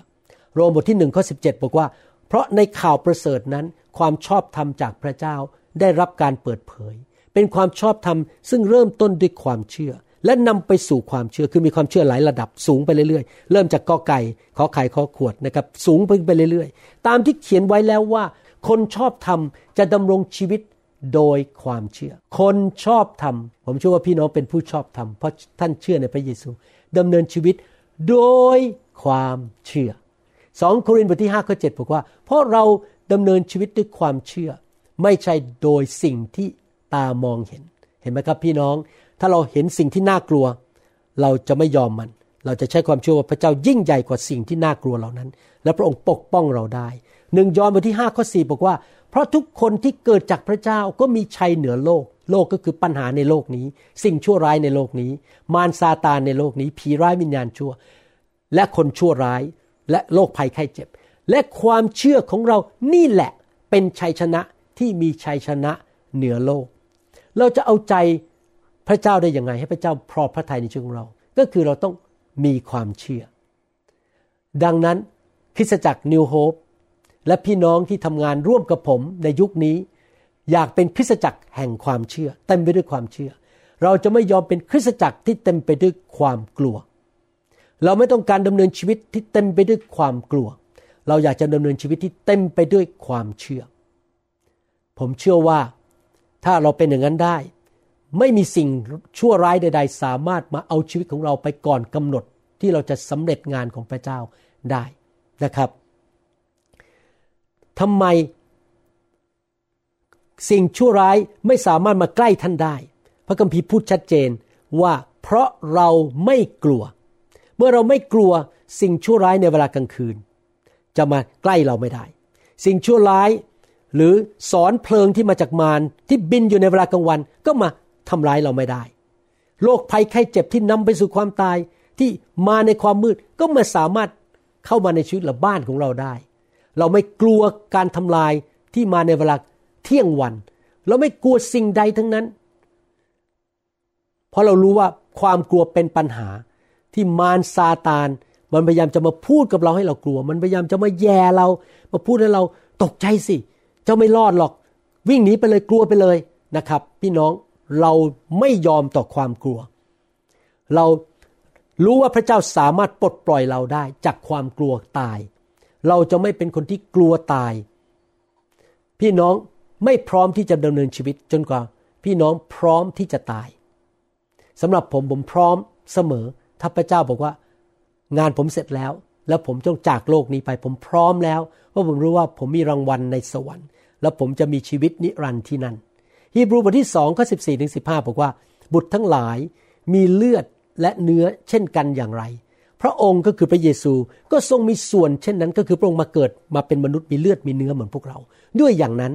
โรมบทที่หนึ่งข้อสิบอกว่า เพราะในข่าวประเสริฐนั้นความชอบธรรมจากพระเจ้าได้รับการเปิดเผย เป็นความชอบธรรมซึ่งเริ่มต้นด้วยความเชื่อ และนำไปสู่ความเชื่อคือมีความเชื่อหลายระดับสูงไปเรื่อยๆ เริ่มจากกอไก่ขอไข่ขอขวดนะครับสูงไปเรื่อยๆ ตามที่เขียนไว้แล้วว่า คนชอบธรรมจะดำรงชีวิตโดยความเชื่อ คนชอบธรรม ผมเชื่อว่าพี่น้องเป็นผู้ชอบธรรม เพราะท่านเชื่อในพระเยซูดำเนินชีวิตโดยความเชื่อสองโครินธ์บทที่5ข้อ7บอกว่า เพราะเราดำเนินชีวิตด้วยความเชื่อ ไม่ใช่โดยสิ่งที่ตามองเห็น เห็นไหมครับพี่น้อง ถ้าเราเห็นสิ่งที่น่ากลัว เราจะไม่ยอมมัน เราจะใช้ความเชื่อว่าพระเจ้ายิ่งใหญ่กว่าสิ่งที่น่ากลัวเหล่านั้น และพระองค์ปกป้องเราได้หนึ่งยอห์นบทที่5ข้อ4บอกว่า เพราะทุกคนที่เกิดจากพระเจ้าก็มีชัยเหนือโลก โลกก็คือปัญหาในโลกนี้ สิ่งชั่วร้ายในโลกนี้ มารซาตานในโลกนี้ ผีร้ายวิญญาณชั่ว และคนชั่วร้ายและโรคภัยไข้เจ็บ และความเชื่อของเรานี่แหละเป็นชัยชนะที่มีชัยชนะเหนือโลก เราจะเอาใจพระเจ้าได้ยังไงให้พระเจ้าพอพระทัยในชีวิตของเรา ก็คือเราต้อง มีความเชื่อ ดังนั้นคริสตจักรนิวโฮปและพี่น้องที่ทำงานร่วมกับผมในยุคนี้ อยากเป็นคริสตจักรแห่งความเชื่อ เต็มไปด้วยความเชื่อ เราจะไม่ยอมเป็นคริสตจักรที่เต็มไปด้วยความกลัว เราไม่ต้องการดำเนินชีวิตที่เต็มไปด้วยความกลัว เราอยากจะดำเนินชีวิตที่เต็มไปด้วยความเชื่อ ผมเชื่อว่าถ้าเราเป็นอย่างนั้นได้ ไม่มีสิ่งชั่วร้ายใด ๆ สามารถมาเอาชีวิตของเราไปก่อนกำหนดที่เราจะสำเร็จงานของพระเจ้าได้นะครับทำไมสิ่งชั่วร้ายไม่สามารถมาใกล้ท่านได้ พระคัมภีร์พูดชัดเจนว่าเพราะเราไม่กลัว เมื่อเราไม่กลัวสิ่งชั่วร้ายในเวลากลางคืน จะมาใกล้เราไม่ได้ สิ่งชั่วร้ายหรือสอนเพลิงที่มาจากมารที่บินอยู่ในเวลากลางวันก็มา ทำร้ายเราไม่ได้ โรคภัยไข้เจ็บที่นำไปสู่ความตายที่มาในความมืดก็มาสามารถเข้ามาในชีวิตหรือบ้านของเราได้ เราไม่กลัวการทำลายที่มาในเวลาเที่ยงวัน เราไม่กลัวสิ่งใดทั้งนั้น เพราะเรารู้ว่าความกลัวเป็นปัญหาที่มารซาตาน มันพยายามจะมาพูดกับเราให้เรากลัว มันพยายามจะมาแย่เรา มาพูดให้เราตกใจสิ เจ้าไม่รอดหรอก วิ่งหนีไปเลยกลัวไปเลยนะครับ พี่น้อง เราไม่ยอมต่อความกลัว เรารู้ว่าพระเจ้าสามารถปลดปล่อยเราได้จากความกลัวตาย เราจะไม่เป็นคนที่กลัวตาย พี่น้องไม่พร้อมที่จะดำเนินชีวิตจนกว่า พี่น้องพร้อมที่จะตายสำหรับผมผมพร้อมเสมอ ถ้าพระเจ้าบอกว่า งานผมเสร็จแล้ว แล้วผมต้องจากโลกนี้ไปผมพร้อมแล้วเพราะผมรู้ว่าผมมีรางวัลในสวรรค์ แล้วผมจะมีชีวิตนิรันดร์ที่นั่น ฮีบรูบทที่สองข้อสิบสี่ถึงสิบห้าบอกว่า บุตรทั้งหลายมีเลือดและเนื้อเช่นกันอย่างไร พระองค์ก็คือพระเยซูก็ทรงมีส่วนเช่นนั้นก็คือพระองค์มาเกิดมาเป็นมนุษย์มีเลือดมีเนื้อเหมือนพวกเรา ด้วยอย่างนั้น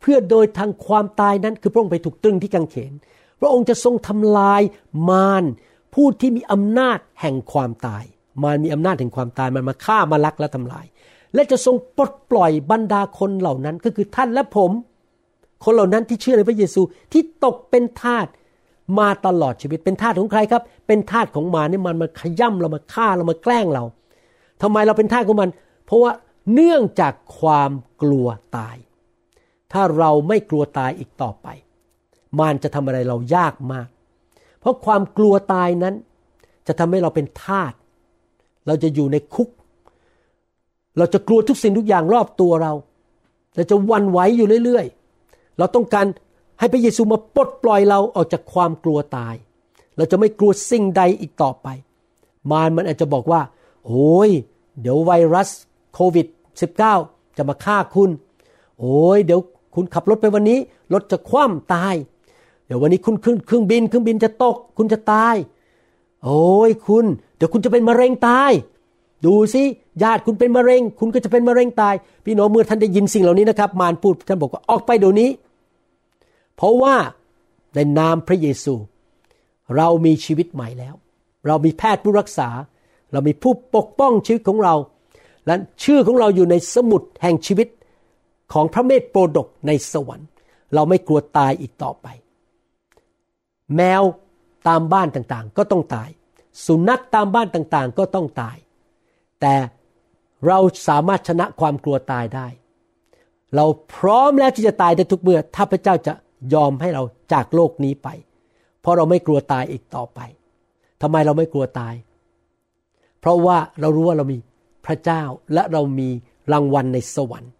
เพื่อโดยทางความตายนั้นคือพระองค์ไปถูกตรึงที่กางเขน พระองค์จะทรงทำลายมารผู้ที่มีอำนาจแห่งความตาย มารมีอำนาจแห่งความตายมันมาฆ่ามาลักและทำลาย และจะทรงปลดปล่อยบรรดาคนเหล่านั้นก็คือท่านและผม คนเหล่านั้นที่เชื่อในพระเยซูที่ตกเป็นทาสมาตลอดชีวิตเป็นทาสของใครครับ เป็นทาสของมานี่มันมาขย่ำเรามาฆ่าเรามาแกล้งเราทำไมเราเป็นทาสของมัน เพราะว่าเนื่องจากความกลัวตาย ถ้าเราไม่กลัวตายอีกต่อไป มารจะทำอะไรเรายากมาก เพราะความกลัวตายนั้น จะทำให้เราเป็นทาสเราจะอยู่ในคุก เราจะกลัวทุกสิ่งทุกอย่างรอบตัวเรา เราจะวันไหวอยู่เรื่อยๆ เราต้องการให้พระเยซูมาปลดปล่อยเราออกจากความกลัวตาย เราจะไม่กลัวสิ่งใดอีกต่อไป มารมันอาจจะบอกว่าโอ้ยเดี๋ยวไวรัสโควิด -19 จะมาฆ่าคุณ โอ้ยเดี๋ยวคุณขับรถไปวันนี้ รถจะคว่ำตาย เดี๋ยววันนี้คุณขึ้นเครื่องบิน เครื่องบินจะตก คุณจะตาย โอ้ยคุณ เดี๋ยวคุณจะเป็นมะเร็งตาย ดูสิญาติคุณเป็นมะเร็ง คุณก็จะเป็นมะเร็งตาย พี่น้องเมื่อท่านได้ยินสิ่งเหล่านี้นะครับ มารพูดท่านบอกว่าออกไปเดี๋ยวนี้ เพราะว่าในนามพระเยซู เรามีชีวิตใหม่แล้ว เรามีแพทย์ผู้รักษา เรามีผู้ปกป้องชีวิตของเรา และชื่อของเราอยู่ในสมุดแห่งชีวิตของพระเมธโปรดกในสวรรค์ เราไม่กลัวตายอีกต่อไป แมวตามบ้านต่างๆ ก็ต้องตาย สุนัขตามบ้านต่างๆ ก็ต้องตาย แต่เราสามารถชนะความกลัวตายได้ เราพร้อมแล้วที่จะตายได้ทุกเมื่อถ้าพระเจ้าจะ ยอมให้เราจากโลกนี้ไป เพราะเราไม่กลัวตายอีกต่อไปทำไมเราไม่กลัวตาย เพราะว่าเรารู้ว่าเรามีพระเจ้าและเรามีรางวัลในสวรรค์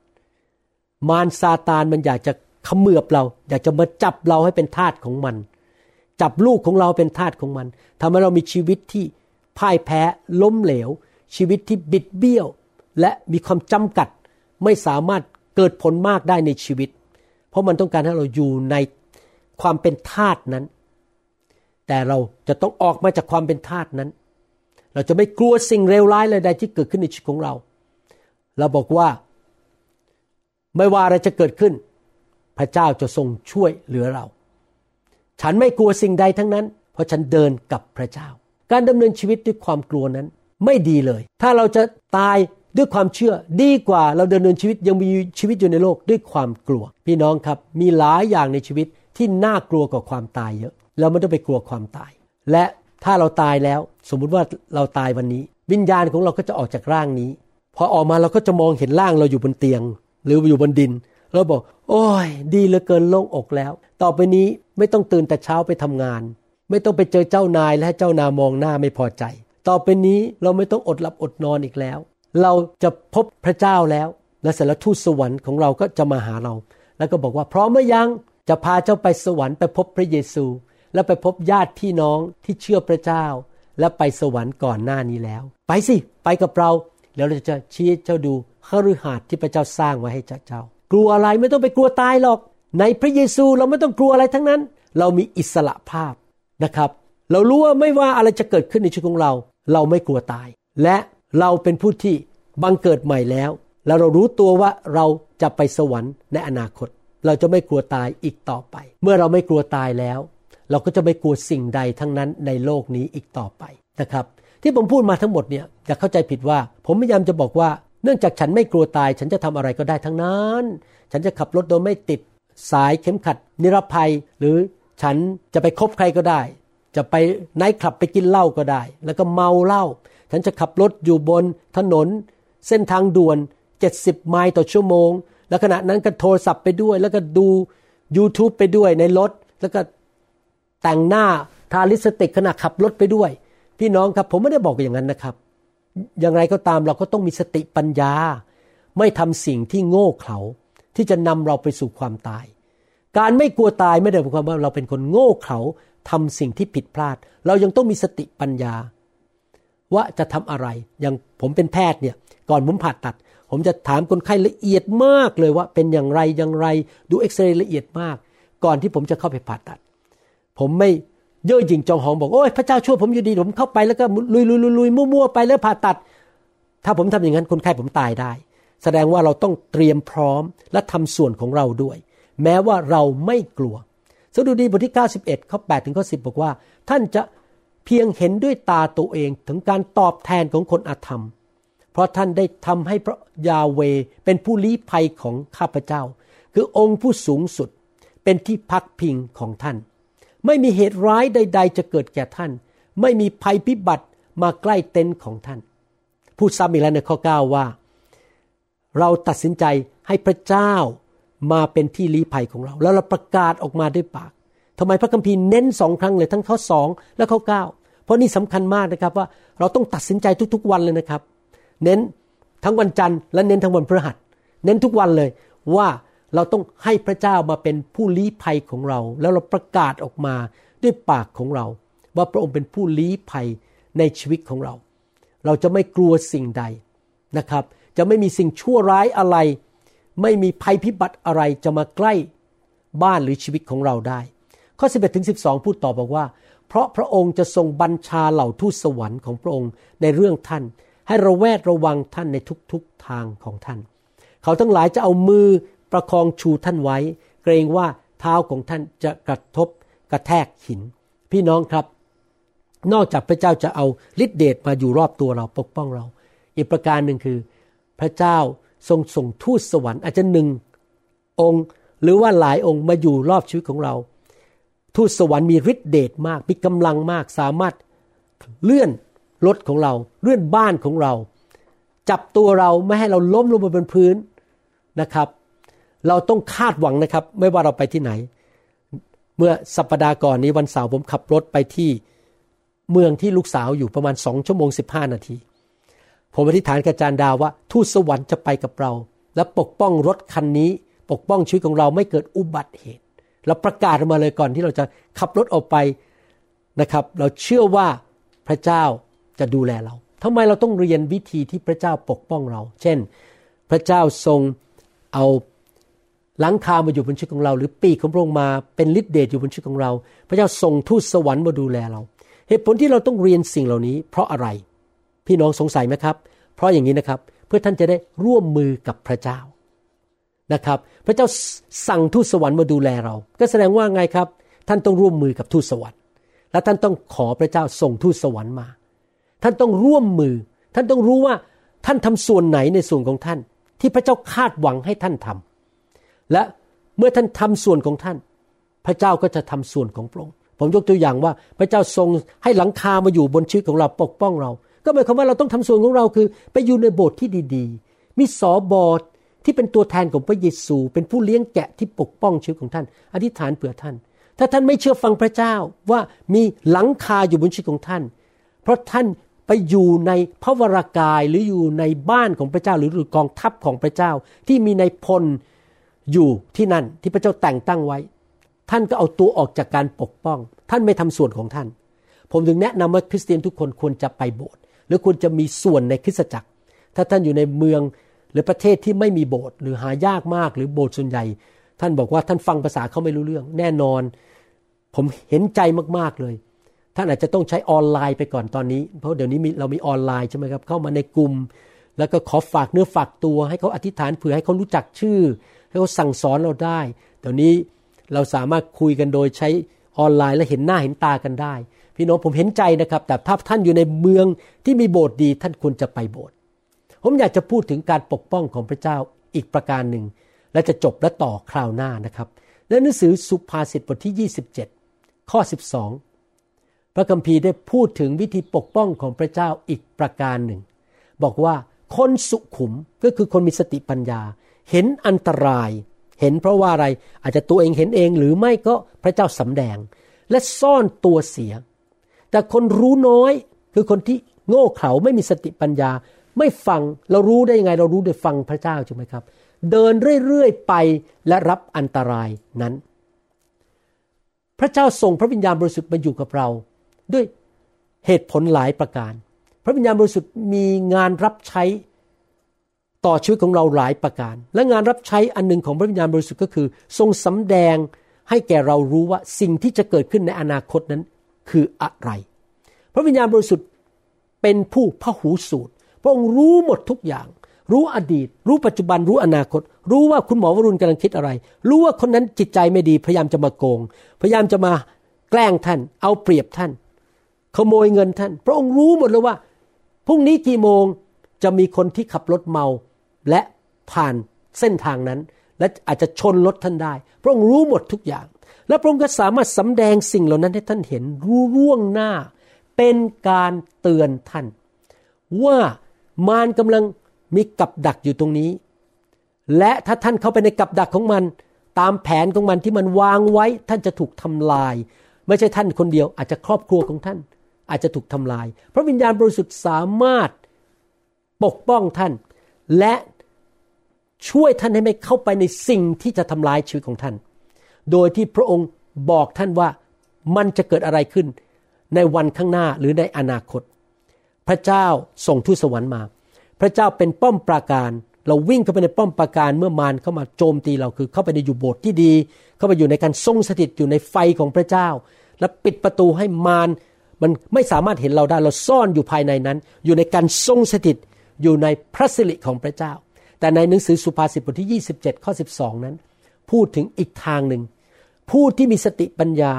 มารซาตานมันอยากจะขมือบเรา อยากจะมาจับเราให้เป็นทาสของมัน จับลูกของเราเป็นทาสของมันทำให้เรามีชีวิตที่พ่ายแพ้ล้มเหลว ชีวิตที่บิดเบี้ยว และมีความจำกัด ไม่สามารถเกิดผลมากได้ในชีวิต ราะมันต้องการให้เราอยู่ในความเป็นทาสนั้น แต่เราจะต้องออกมาจากความเป็นทาสนั้น เราจะไม่กลัวสิ่งเลวร้ายใดๆที่เกิดขึ้นในชีวิตของเรา เราบอกว่า ไม่ว่าอะไรจะเกิดขึ้น พระเจ้าจะทรงช่วยเหลือเรา ฉันไม่กลัวสิ่งใดทั้งนั้น เพราะฉันเดินกับพระเจ้า การดำเนินชีวิตด้วยความกลัวนั้น ไม่ดีเลย ถ้าเราจะตาย ด้วยความเชื่อดีกว่าเราเดำเนินชีวิตยังมีชีวิตอยู่ในโลกด้วยความกลัว พี่น้องครับมีหลายอย่างในชีวิตที่น่ากลัวกว่าความตายเยอะ เราไม่ต้องไปกลัวความตาย และถ้าเราตายแล้ว สมมุติว่าเราตายวันนี้ วิญญาณของเราก็จะออกจากร่างนี้ พอออกมาเราก็จะมองเห็นร่างเราอยู่บนเตียง หรืออยู่บนดินเราบอก โอ้ย ดีเหลือเกินโล่งอกแล้ว ต่อไปนี้ไม่ต้องตื่นแต่เช้าไปทำงาน ไม่ต้องไปเจอเจ้านายและเจ้านามองหน้าไม่พอใจ ต่อไปนี้เราไม่ต้องอดหลับอดนอนอีกแล้ว เราจะพบพระเจ้าแล้ว และเสร็จแล้วทูตสวรรค์ของเราก็จะมาหาเรา แล้วก็บอกว่าพร้อมหรือยังจะพาเจ้าไปสวรรค์ไปพบพระเยซู และไปพบญาติพี่น้องที่เชื่อพระเจ้า และไปสวรรค์ก่อนหน้านี้แล้ว ไปสิไปกับเราแล้วเราจะชี้เจ้าดูคฤหาสน์ที่พระเจ้าสร้างไว้ให้เจ้า กลัวอะไรไม่ต้องไปกลัวตายหรอก ในพระเยซูเราไม่ต้องกลัวอะไรทั้งนั้น เรามีอิสระภาพนะครับ เรารู้ว่าไม่ว่าอะไรจะเกิดขึ้นในชีวิตของเรา เราไม่กลัวตาย และ เราเป็นผู้ที่บังเกิดใหม่แล้ว แล้วเรารู้ตัวว่าเราจะไปสวรรค์ในอนาคต เราจะไม่กลัวตายอีกต่อไป เมื่อเราไม่กลัวตายแล้ว เราก็จะไม่กลัวสิ่งใดทั้งนั้นในโลกนี้อีกต่อไปนะครับ ที่ผมพูดมาทั้งหมดเนี่ยอย่าเข้าใจผิดว่า ผมพยายามจะบอกว่า เนื่องจากฉันไม่กลัวตาย ฉันจะทำอะไรก็ได้ทั้งนั้น ฉันจะขับรถโดยไม่ติดสายเข็มขัด นิรภัย หรือฉันจะไปคบใครก็ได้ จะไปไนท์คลับไปกินเหล้าก็ได้ แล้วก็เมาเหล้า ฉันจะขับรถอยู่บนถนน เส้นทางด่วน 70 ไมล์ต่อชั่วโมง แล้วขณะนั้นก็โทรศัพท์ไปด้วย แล้วก็ดู YouTube ไปด้วยในรถ แล้วก็แต่งหน้าทาลิปสติกขณะขับรถไปด้วย พี่น้องครับผมไม่ได้บอกอย่างนั้นนะครับ อย่างไรก็ตามเราก็ต้องมีสติปัญญา ไม่ทำสิ่งที่โง่เขลาที่จะนำเราไปสู่ความตาย การไม่กลัวตายไม่ได้หมายความว่าเราเป็นคนโง่เขลาทำสิ่งที่ผิดพลาด เรายังต้องมีสติปัญญา ว่าจะทำอะไร อย่างผมเป็นแพทย์เนี่ย ก่อนผมผ่าตัด ผมจะถามคนไข้ละเอียดมากเลยว่าเป็นอย่างไรอย่างไร ดูเอ็กซเรย์ละเอียดมาก ก่อนที่ผมจะเข้าไปผ่าตัด ผมไม่เย่อหยิ่งจองหองบอกโอ้ยพระเจ้าช่วยผมอยู่ดีผมเข้าไปแล้วก็ลุยลุยลุยลุยมั่วๆไปแล้วผ่าตัด ถ้าผมทำอย่างนั้นคนไข้ผมตายได้ แสดงว่าเราต้องเตรียมพร้อมและทำส่วนของเราด้วย แม้ว่าเราไม่กลัวสดุดีบทที่ 91ข้อ8ถึงข้อ10 บอกว่า ท่านจะ เพียงเห็นด้วยตาตัวเองถึงการตอบแทนของคนอาธรรม เพราะท่านได้ทำให้พระยาเวเป็นผู้ลี้ภัยของข้าพเจ้า คือองค์ผู้สูงสุดเป็นที่พักพิงของท่าน ไม่มีเหตุร้ายใด ๆ จะเกิดแก่ท่าน ไม่มีภัยพิบัติมาใกล้เต็นท์ของท่าน พูดซ้ำอีกแล้วในข้อ 9 ว่า เราตัดสินใจให้พระเจ้ามาเป็นที่ลี้ภัยของเรา แล้วเราประกาศออกมาด้วยปาก ทำไมพระคัมภีร์เน้นสองครั้งเลยทั้งข้อสองและข้อเก้าเพราะนี่สำคัญมากนะครับว่าเราต้องตัดสินใจทุกๆวันเลยนะครับ เน้นทั้งวันจันทร์และเน้นทั้งวันพฤหัส เน้นทุกวันเลยว่าเราต้องให้พระเจ้ามาเป็นผู้ลี้ภัยของเรา แล้วเราประกาศออกมาด้วยปากของเรา ว่าพระองค์เป็นผู้ลี้ภัยในชีวิตของเรา เราจะไม่กลัวสิ่งใดนะครับ จะไม่มีสิ่งชั่วร้ายอะไร ไม่มีภัยพิบัติอะไรจะมาใกล้บ้านหรือชีวิตของเราได้ ข้อ 11ถึง12 พูดต่อบอกว่า เพราะพระองค์จะทรงบัญชาเหล่าทูตสวรรค์ของพระองค์ในเรื่องท่าน ให้ระแวดระวังท่านในทุกๆทางของท่าน เขาทั้งหลายจะเอามือประคองชูท่านไว้ เกรงว่าเท้าของท่านจะกระทบกระแทกหิน พี่น้องครับ นอกจากพระเจ้าจะเอาฤทธิเดชมาอยู่รอบตัวเราปกป้องเรา อีกประการหนึ่งคือ พระเจ้าทรงส่งทูตสวรรค์อาจจะหนึ่งองค์ หรือว่าหลายองค์มาอยู่รอบชีวิตของเรา ทูตสวรรค์มีฤทธิเดชมาก มีกำลังมาก สามารถเลื่อนรถของเรา เลื่อนบ้านของเรา จับตัวเราไม่ให้เราล้มลงบนพื้นนะครับ เราต้องคาดหวังนะครับ ไม่ว่าเราไปที่ไหน เมื่อสัปปดาห์ก่อนนี้วันเสาร์ผมขับรถไปที่เมืองที่ลูกสาวอยู่ประมาณสองชั่วโมงสิบห้านาที ผมอธิษฐานกับจารย์ดาวว่า ทูตสวรรค์จะไปกับเรา และปกป้องรถคันนี้ ปกป้องชีวิตของเราไม่เกิดอุบัติเหตุ เราประกาศออกมาเลยก่อนที่เราจะขับรถออกไปนะครับ เราเชื่อว่าพระเจ้าจะดูแลเราทำไมเราต้องเรียนวิธีที่พระเจ้าปกป้องเรา เช่น พระเจ้าทรงเอาหลังคามาอยู่บนชีวิตของเรา หรือปีกของพระองค์มาเป็นฤทธิเดชอยู่บนชีวิตของเรา พระเจ้าส่งทูตสวรรค์มาดูแลเรา เหตุผลที่เราต้องเรียนสิ่งเหล่านี้ เพราะอะไร พี่น้องสงสัยไหมครับ เพราะอย่างนี้นะครับ เพื่อท่านจะได้ร่วมมือกับพระเจ้า นะครับ พระเจ้าสั่งทูตสวรรค์มาดูแลเรา ก็แสดงว่าไงครับ ท่านต้องร่วมมือกับทูตสวรรค์ และท่านต้องขอพระเจ้าส่งทูตสวรรค์มา ท่านต้องร่วมมือ ท่านต้องรู้ว่าท่านทำส่วนไหนในส่วนของท่าน ที่พระเจ้าคาดหวังให้ท่านทำและเมื่อท่านทำส่วนของท่าน พระเจ้าก็จะทำส่วนของพระองค์ผมยกตัวอย่างว่าพระเจ้าทรงให้หลังคามาอยู่บนชีวิตของเราปกป้องเรา ก็หมายความว่าเราต้องทำส่วนของเราคือ ไปอยู่ในโบสถ์ที่ดี ๆ มีสอบอ ที่เป็นตัวแทนของพระเยซู เป็นผู้เลี้ยงแกะที่ปกป้องชีวิตของท่าน อธิษฐานเผื่อท่าน ถ้าท่านไม่เชื่อฟังพระเจ้าว่ามีหลังคาอยู่บนชีวิตของท่าน เพราะท่านไปอยู่ในพระวรากายหรืออยู่ในบ้านของพระเจ้า หรือกองทัพของพระเจ้า ที่มีในพลอยู่ที่นั่นที่พระเจ้าแต่งตั้งไว้ ท่านก็เอาตัวออกจากการปกป้อง ท่านไม่ทำส่วนของท่าน ผมถึงแนะนำว่าคริสเตียนทุกคนควรจะไปโบสถ์หรือควรจะมีส่วนในคริสตจักร ถ้าท่านอยู่ในเมือง รือประเทศที่ไม่มีโบสถ์หรือหายากมากหรือโบสถ์ส่วนใหญ่ ท่านบอกว่าท่านฟังภาษาเขาไม่รู้เรื่อง แน่นอน ผมเห็นใจมากๆเลย ท่านอาจจะต้องใช้ออนไลน์ไปก่อนตอนนี้ เพราะเดี๋ยวนี้เรามีออนไลน์ใช่ไหมครับเข้ามาในกลุ่ม แล้วก็ขอฝากเนื้อฝากตัวให้เขาอธิษฐานเผื่อให้เขารู้จักชื่อ ให้เขาสั่งสอนเราได้เดี๋ยวนี้เราสามารถคุยกันโดยใช้ออนไลน์และเห็นหน้าเห็นตากันได้ พี่น้องผมเห็นใจนะครับ แต่ถ้าท่านอยู่ในเมืองที่มีโบสถ์ดี ท่านควรจะไปโบสถ์ ผมอยากจะพูดถึงการปกป้องของพระเจ้าอีกประการหนึ่ง และจะจบและต่อคราวหน้านะครับในหนังสือสุภาษิตบทที่ 27 ข้อ 12 พระคัมภีร์ได้พูดถึงวิธีปกป้องของพระเจ้าอีกประการหนึ่ง บอกว่าคนสุขุมก็คือคนมีสติปัญญา เห็นอันตราย เห็นเพราะว่าอะไรอาจจะตัวเองเห็นเองหรือไม่ก็พระเจ้าสำแดง และซ่อนตัวเสีย แต่คนรู้น้อยคือคนที่โง่เขลาไม่มีสติปัญญา ไม่ฟังเรารู้ได้ยังไง เรารู้โดยฟังพระเจ้าใช่ไหมครับ เดินเรื่อยๆไปและรับอันตรายนั้น พระเจ้าส่งพระวิญญาณบริสุทธิ์มาอยู่กับเรา ด้วยเหตุผลหลายประการ พระวิญญาณบริสุทธิ์มีงานรับใช้ต่อชีวิตของเราหลายประการ และงานรับใช้อันหนึ่งของพระวิญญาณบริสุทธิ์ก็คือ ทรงสำแดงให้แก่เรารู้ว่าสิ่งที่จะเกิดขึ้นในอนาคตนั้นคืออะไร พระวิญญาณบริสุทธิ์เป็นผู้พหูสูตร ระองค์รู้หมดทุกอย่าง รู้อดีต รู้ปัจจุบันรู้อนาคต รู้ว่าคุณหมอวรุณกำลังคิดอะไร รู้ว่าคนนั้นจิตใจไม่ดี พยายามจะมาโกง พยายามจะมาแกล้งท่าน เอาเปรียบท่าน ขโมยเงินท่าน พระองค์รู้หมดเลยว่าพรุ่งนี้กี่โมงจะมีคนที่ขับรถเมา และผ่านเส้นทางนั้น และอาจจะชนรถท่านได้ พระองค์รู้หมดทุกอย่าง และพระองค์ก็สามารถสำแดงสิ่งเหล่านั้นให้ท่านเห็นรู้ร่วงหน้า เป็นการเตือนท่าน ว่า มารกำลังมีกับดักอยู่ตรงนี้ และถ้าท่านเข้าไปในกับดักของมัน ตามแผนของมันที่มันวางไว้ ท่านจะถูกทำลาย ไม่ใช่ท่านคนเดียวอาจจะครอบครัวของท่าน อาจจะถูกทำลาย พระวิญญาณบริสุทธิ์สามารถปกป้องท่าน และช่วยท่านให้ไม่เข้าไปในสิ่งที่จะทำลายชีวิตของท่าน โดยที่พระองค์บอกท่านว่ามันจะเกิดอะไรขึ้น ในวันข้างหน้าหรือในอนาคต พระเจ้าส่งทูตสวรรค์มา พระเจ้าเป็นป้อมปราการ เราวิ่งเข้าไปในป้อมปราการเมื่อมารเข้ามาโจมตีเราคือเข้าไปในอยู่โบสถ์ที่ดี เข้าไปอยู่ในการทรงสถิตอยู่ในไฟของพระเจ้า และปิดประตูให้มารมันไม่สามารถเห็นเราได้เราซ่อนอยู่ภายในนั้น อยู่ในการทรงสถิตอยู่ในพระสิริของพระเจ้า แต่ในหนังสือสุภาษิตบทที่ 27 ข้อ 12 นั้น พูดถึงอีกทางหนึ่งผู้ที่มีสติปัญญา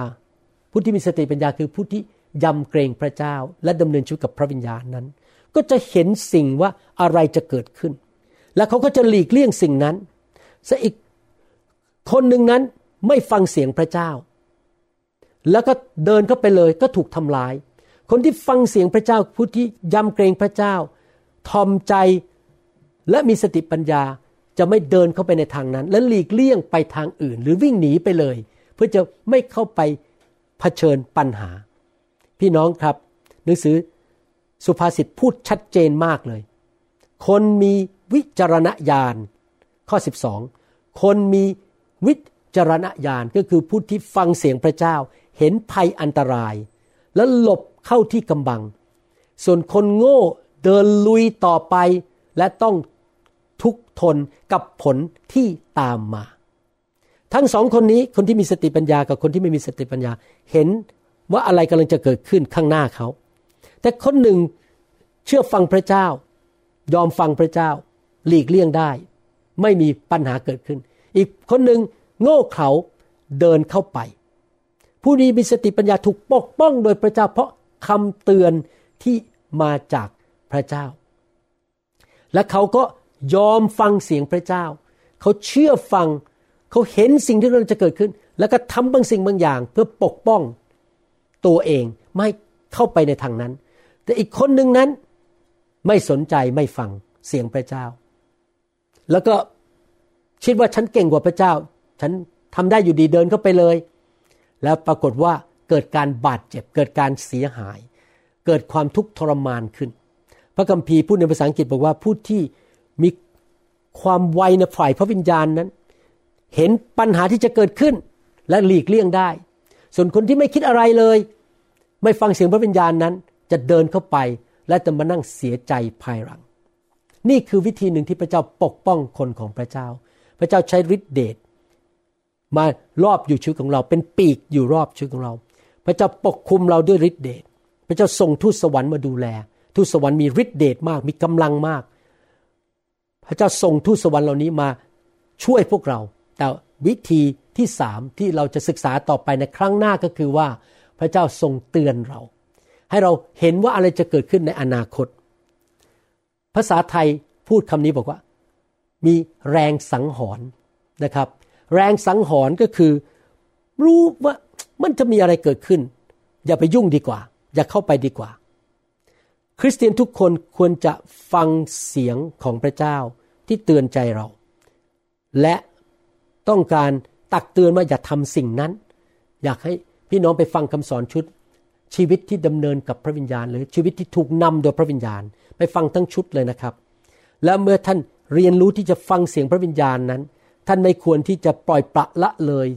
ผู้ที่มีสติปัญญาคือผู้ที่ ยำเกรงพระเจ้าและดำเนินชีวิตกับพระวิญญาณนั้น ก็จะเห็นสิ่งว่าอะไรจะเกิดขึ้น และเขาก็จะหลีกเลี่ยงสิ่งนั้นซะอีกคนหนึ่งนั้นไม่ฟังเสียงพระเจ้า แล้วก็เดินเข้าไปเลยก็ถูกทำลาย คนที่ฟังเสียงพระเจ้าผู้ที่ยำเกรงพระเจ้า ทอมใจและมีสติปัญญาจะไม่เดินเข้าไปในทางนั้น และหลีกเลี่ยงไปทางอื่น หรือวิ่งหนีไปเลย เพื่อจะไม่เข้าไปเผชิญปัญหา พี่น้องครับ หนังสือสุภาษิตพูดชัดเจนมากเลย คนมีวิจารณญาณ ข้อ 12 คนมีวิจารณญาณก็คือผู้ที่ฟังเสียงพระเจ้า เห็นภัยอันตราย และหลบเข้าที่กำบัง ส่วนคนโง่เดินลุยต่อไปและต้องทุกทนกับผลที่ตามมา ทั้งสองคนนี้คนที่มีสติปัญญากับคนที่ไม่มีสติปัญญา เห็น ว่าอะไรกำลังจะเกิดขึ้นข้างหน้าเขา แต่คนหนึ่งเชื่อฟังพระเจ้า ยอมฟังพระเจ้า หลีกเลี่ยงได้ ไม่มีปัญหาเกิดขึ้น อีกคนหนึ่งโง่เขลาเดินเข้าไป ผู้นี้มีสติปัญญาถูกปกป้องโดยพระเจ้า เพราะคำเตือนที่มาจากพระเจ้า และเขาก็ยอมฟังเสียงพระเจ้า เขาเชื่อฟัง เขาเห็นสิ่งที่กำลังจะเกิดขึ้น แล้วก็ทำบางสิ่งบางอย่าง เพื่อปกป้อง ตัวเองไม่เข้าไปในทางนั้น แต่อีกคนหนึ่งนั้นไม่สนใจไม่ฟังเสียงพระเจ้า แล้วก็คิดว่าฉันเก่งกว่าพระเจ้า ฉันทำได้อยู่ดีเดินเข้าไปเลย แล้วปรากฏว่าเกิดการบาดเจ็บ เกิดการเสียหาย เกิดความทุกข์ทรมานขึ้น พระคัมภีร์พูดในภาษาอังกฤษบอกว่าผู้ที่มีความไวในฝ่ายพระวิญญาณนั้น เห็นปัญหาที่จะเกิดขึ้นและหลีกเลี่ยงได้ ส่วนคนที่ไม่คิดอะไรเลย ไม่ฟังเสียงพระวิญญาณนั้น จะเดินเข้าไปและจะมานั่งเสียใจภายหลัง นี่คือวิธีหนึ่งที่พระเจ้าปกป้องคนของพระเจ้า พระเจ้าใช้ฤทธิเดชมารอบอยู่ชีวิตของเรา เป็นปีกอยู่รอบชีวิตของเรา พระเจ้าปกคุมเราด้วยฤทธิเดชพระเจ้าส่งทูตสวรรค์มาดูแล ทูตสวรรค์มีฤทธิเดชมาก มีกำลังมาก พระเจ้าส่งทูตสวรรค์เหล่านี้มาช่วยพวกเรา แต่วิธี ที่สามที่เราจะศึกษาต่อไปในครั้งหน้าก็คือว่า พระเจ้าทรงเตือนเรา ให้เราเห็นว่าอะไรจะเกิดขึ้นในอนาคต ภาษาไทยพูดคำนี้บอกว่า มีแรงสังหรณ์นะครับ แรงสังหรณ์ก็คือ รู้ว่ามันจะมีอะไรเกิดขึ้น อย่าไปยุ่งดีกว่า อย่าเข้าไปดีกว่า คริสเตียนทุกคนควรจะฟังเสียงของพระเจ้าที่เตือนใจเรา และต้องการ ตักเตือนว่าอย่าทำสิ่งนั้น อยากให้พี่น้องไปฟังคำสอนชุด ชีวิตที่ดำเนินกับพระวิญญาณ หรือชีวิตที่ถูกนำโดยพระวิญญาณ ไปฟังทั้งชุดเลยนะครับ แล้วเมื่อท่านเรียนรู้ที่จะฟังเสียงพระวิญญาณนั้น ท่านไม่ควรที่จะปล่อยปละละเลย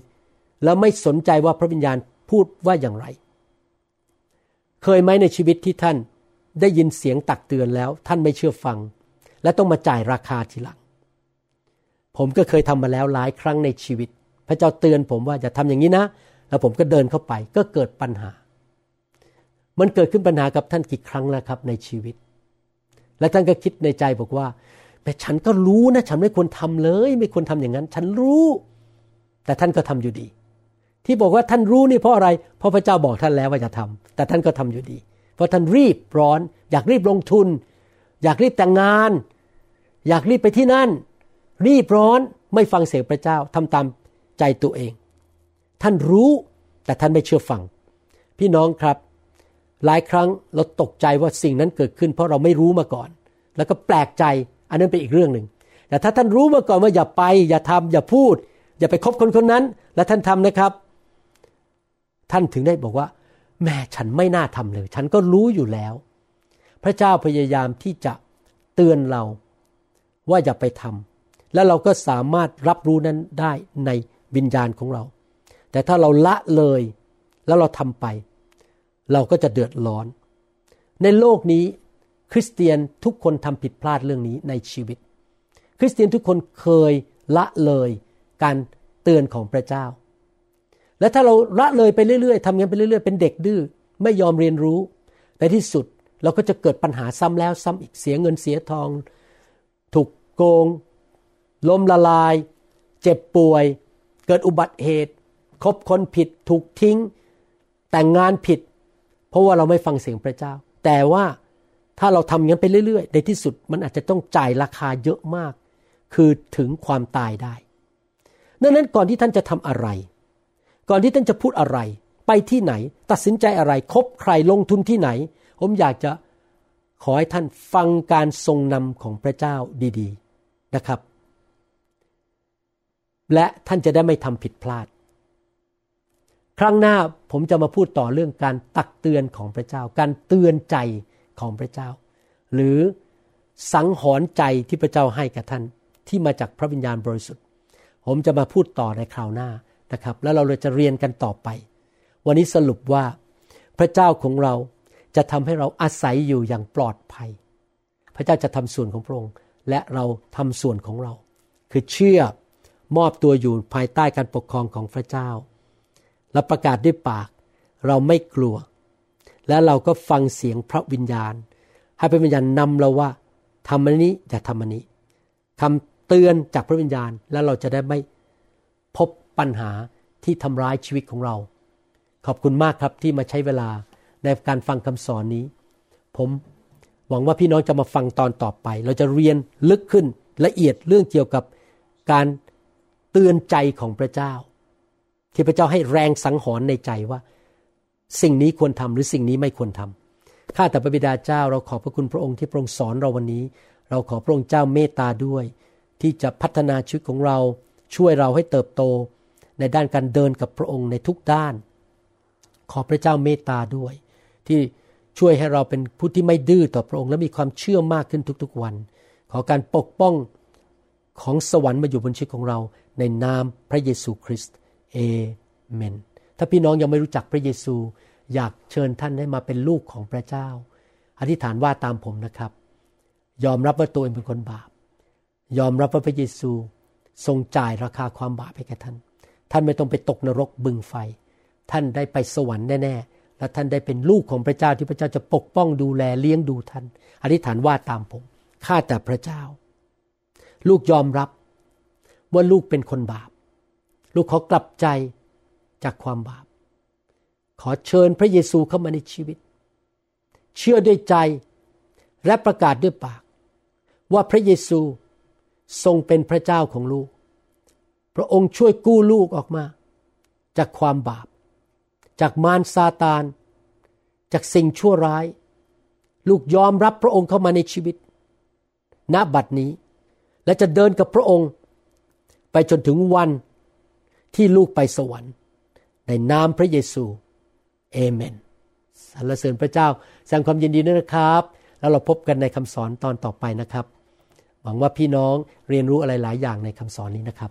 แล้วไม่สนใจว่าพระวิญญาณพูดว่าอย่างไร เคยไหมในชีวิตที่ท่านได้ยินเสียงตักเตือนแล้ว ท่านไม่เชื่อฟัง และต้องมาจ่ายราคาทีหลัง ผมก็เคยทำมาแล้วหลายครั้งในชีวิต พระเจ้าเตือนผมว่าจะทำอย่างนี้นะ แล้วผมก็เดินเข้าไปก็เกิดปัญหา มันเกิดขึ้นปัญหากับท่านกี่ครั้งแล้วครับในชีวิต และท่านก็คิดในใจบอกว่าแต่ฉันก็รู้นะ ฉันไม่ควรทำเลย ไม่ควรทำอย่างนั้น ฉันรู้ แต่ท่านก็ทำอยู่ดี ที่บอกว่าท่านรู้นี่เพราะอะไร เพราะพระเจ้าบอกท่านแล้วว่าจะทำแต่ท่านก็ทำอยู่ดี เพราะท่านรีบร้อน อยากรีบลงทุน อยากรีบแต่งงาน อยากรีบไปที่นั่น รีบร้อนไม่ฟังเสียงพระเจ้าทำตาม ใจตัวเอง ท่านรู้แต่ท่านไม่เชื่อฟัง พี่น้องครับ หลายครั้งเราตกใจว่าสิ่งนั้นเกิดขึ้น เพราะเราไม่รู้มาก่อน แล้วก็แปลกใจอันนั้นเป็นอีกเรื่องหนึ่งแต่ถ้าท่านรู้มาก่อนว่าอย่าไป อย่าทำอย่าพูด อย่าไปคบคนคนนั้น และท่านทำนะครับ ท่านถึงได้บอกว่าแม่ฉันไม่น่าทำเลย ฉันก็รู้อยู่แล้ว พระเจ้าพยายามที่จะเตือนเราว่าอย่าไปทำแล้วเราก็สามารถรับรู้นั้นได้ใน วิญญาณของเรา แต่ถ้าเราละเลยแล้วเราทำไป เราก็จะเดือดร้อน ในโลกนี้คริสเตียนทุกคนทำผิดพลาดเรื่องนี้ในชีวิต คริสเตียนทุกคนเคยละเลยการเตือนของพระเจ้า และถ้าเราละเลยไปเรื่อยๆทำงานไปเรื่อยๆ เป็นเด็กดื้อไม่ยอมเรียนรู้ในที่สุดเราก็จะเกิดปัญหาซ้ำแล้วซ้ำอีกเสียเงินเสียทอง ถูกโกง ล้มละลาย เจ็บป่วย เกิดอุบัติเหตุ คบคนผิดถูกทิ้ง แต่งงานผิด เพราะว่าเราไม่ฟังเสียงพระเจ้า แต่ว่าถ้าเราทำอย่างนั้นไปเรื่อยๆ ในที่สุดมันอาจจะต้องจ่ายราคาเยอะมาก คือถึงความตายได้ดังนั้นก่อนที่ท่านจะทำอะไร ก่อนที่ท่านจะพูดอะไร ไปที่ไหน ตัดสินใจอะไร คบใครลงทุนที่ไหน ผมอยากจะขอให้ท่านฟังการทรงนำของพระเจ้าดี ๆ นะครับ และท่านจะได้ไม่ทำผิดพลาด ครั้งหน้าผมจะมาพูดต่อเรื่องการตักเตือนของพระเจ้า การเตือนใจของพระเจ้า หรือสังหรณ์ใจที่พระเจ้าให้กับท่านที่มาจากพระวิญญาณบริสุทธิ์ ผมจะมาพูดต่อในคราวหน้านะครับ แล้วเราจะเรียนกันต่อไป วันนี้สรุปว่าพระเจ้าของเราจะทำให้เราอาศัยอยู่อย่างปลอดภัย พระเจ้าจะทำส่วนของพระองค์และเราทำส่วนของเรา คือเชื่อ มอบตัวอยู่ภายใต้การปกครองของพระเจ้า และประกาศด้วยปาก เราไม่กลัว และเราก็ฟังเสียงพระวิญญาณ ให้พระวิญญาณนำเราว่าทำอันนี้อย่าทำอันนี้คำเตือนจากพระวิญญาณแล้วเราจะได้ไม่พบปัญหาที่ทำร้ายชีวิตของเรา ขอบคุณมากครับที่มาใช้เวลาในการฟังคำสอนนี้ ผมหวังว่าพี่น้องจะมาฟังตอนต่อไป เราจะเรียนลึกขึ้นละเอียดเรื่องเกี่ยวกับการ เตือนใจของพระเจ้า ที่พระเจ้าให้แรงสังหรณ์ในใจว่า สิ่งนี้ควรทำหรือสิ่งนี้ไม่ควรทำข้าแต่พระบิดาเจ้าเราขอบพระคุณพระองค์ที่พระองค์สอนเราวันนี้ เราขอพระองค์เจ้าเมตตาด้วย ที่จะพัฒนาชีวิตของเราช่วยเราให้เติบโต ในด้านการเดินกับพระองค์ในทุกด้าน ขอพระเจ้าเมตตาด้วย ที่ช่วยให้เราเป็นผู้ที่ไม่ดื้อต่อพระองค์และมีความเชื่อมากขึ้นทุกๆวัน ขอการปกป้อง ของสวรรค์มาอยู่บนชีวิตของเรา ในนามพระเยซูคริสต์เอเมน ถ้าพี่น้องยังไม่รู้จักพระเยซู อยากเชิญท่านให้มาเป็นลูกของพระเจ้า อธิษฐานว่าตามผมนะครับ ยอมรับว่าตัวเองเป็นคนบาป ยอมรับว่าพระเยซูทรงจ่ายราคาความบาปให้แก่ท่าน ท่านไม่ต้องไปตกนรกบึงไฟ ท่านได้ไปสวรรค์แน่ๆ และท่านได้เป็นลูกของพระเจ้าที่พระเจ้าจะปกป้องดูแลเลี้ยงดูท่าน อธิษฐานว่าตามผม ข้าแต่พระเจ้า ลูกยอมรับว่าลูกเป็นคนบาป ลูกขอกลับใจจากความบาป ขอเชิญพระเยซูเข้ามาในชีวิต เชื่อด้วยใจและประกาศด้วยปาก ว่าพระเยซูทรงเป็นพระเจ้าของลูก พระองค์ช่วยกู้ลูกออกมา จากความบาป จากมารซาตาน จากสิ่งชั่วร้าย ลูกยอมรับพระองค์เข้ามาในชีวิต ณบัดนี้ และจะเดินกับพระองค์ ไปจนถึงวันที่ลูกไปสวรรค์ ในนามพระเยซูเอเมนสรรเสริญพระเจ้าแสดงความยินดีด้วยนะครับ แล้วเราพบกันในคำสอนตอนต่อไปนะครับ หวังว่าพี่น้องเรียนรู้อะไรหลายอย่างในคำสอนนี้นะครับ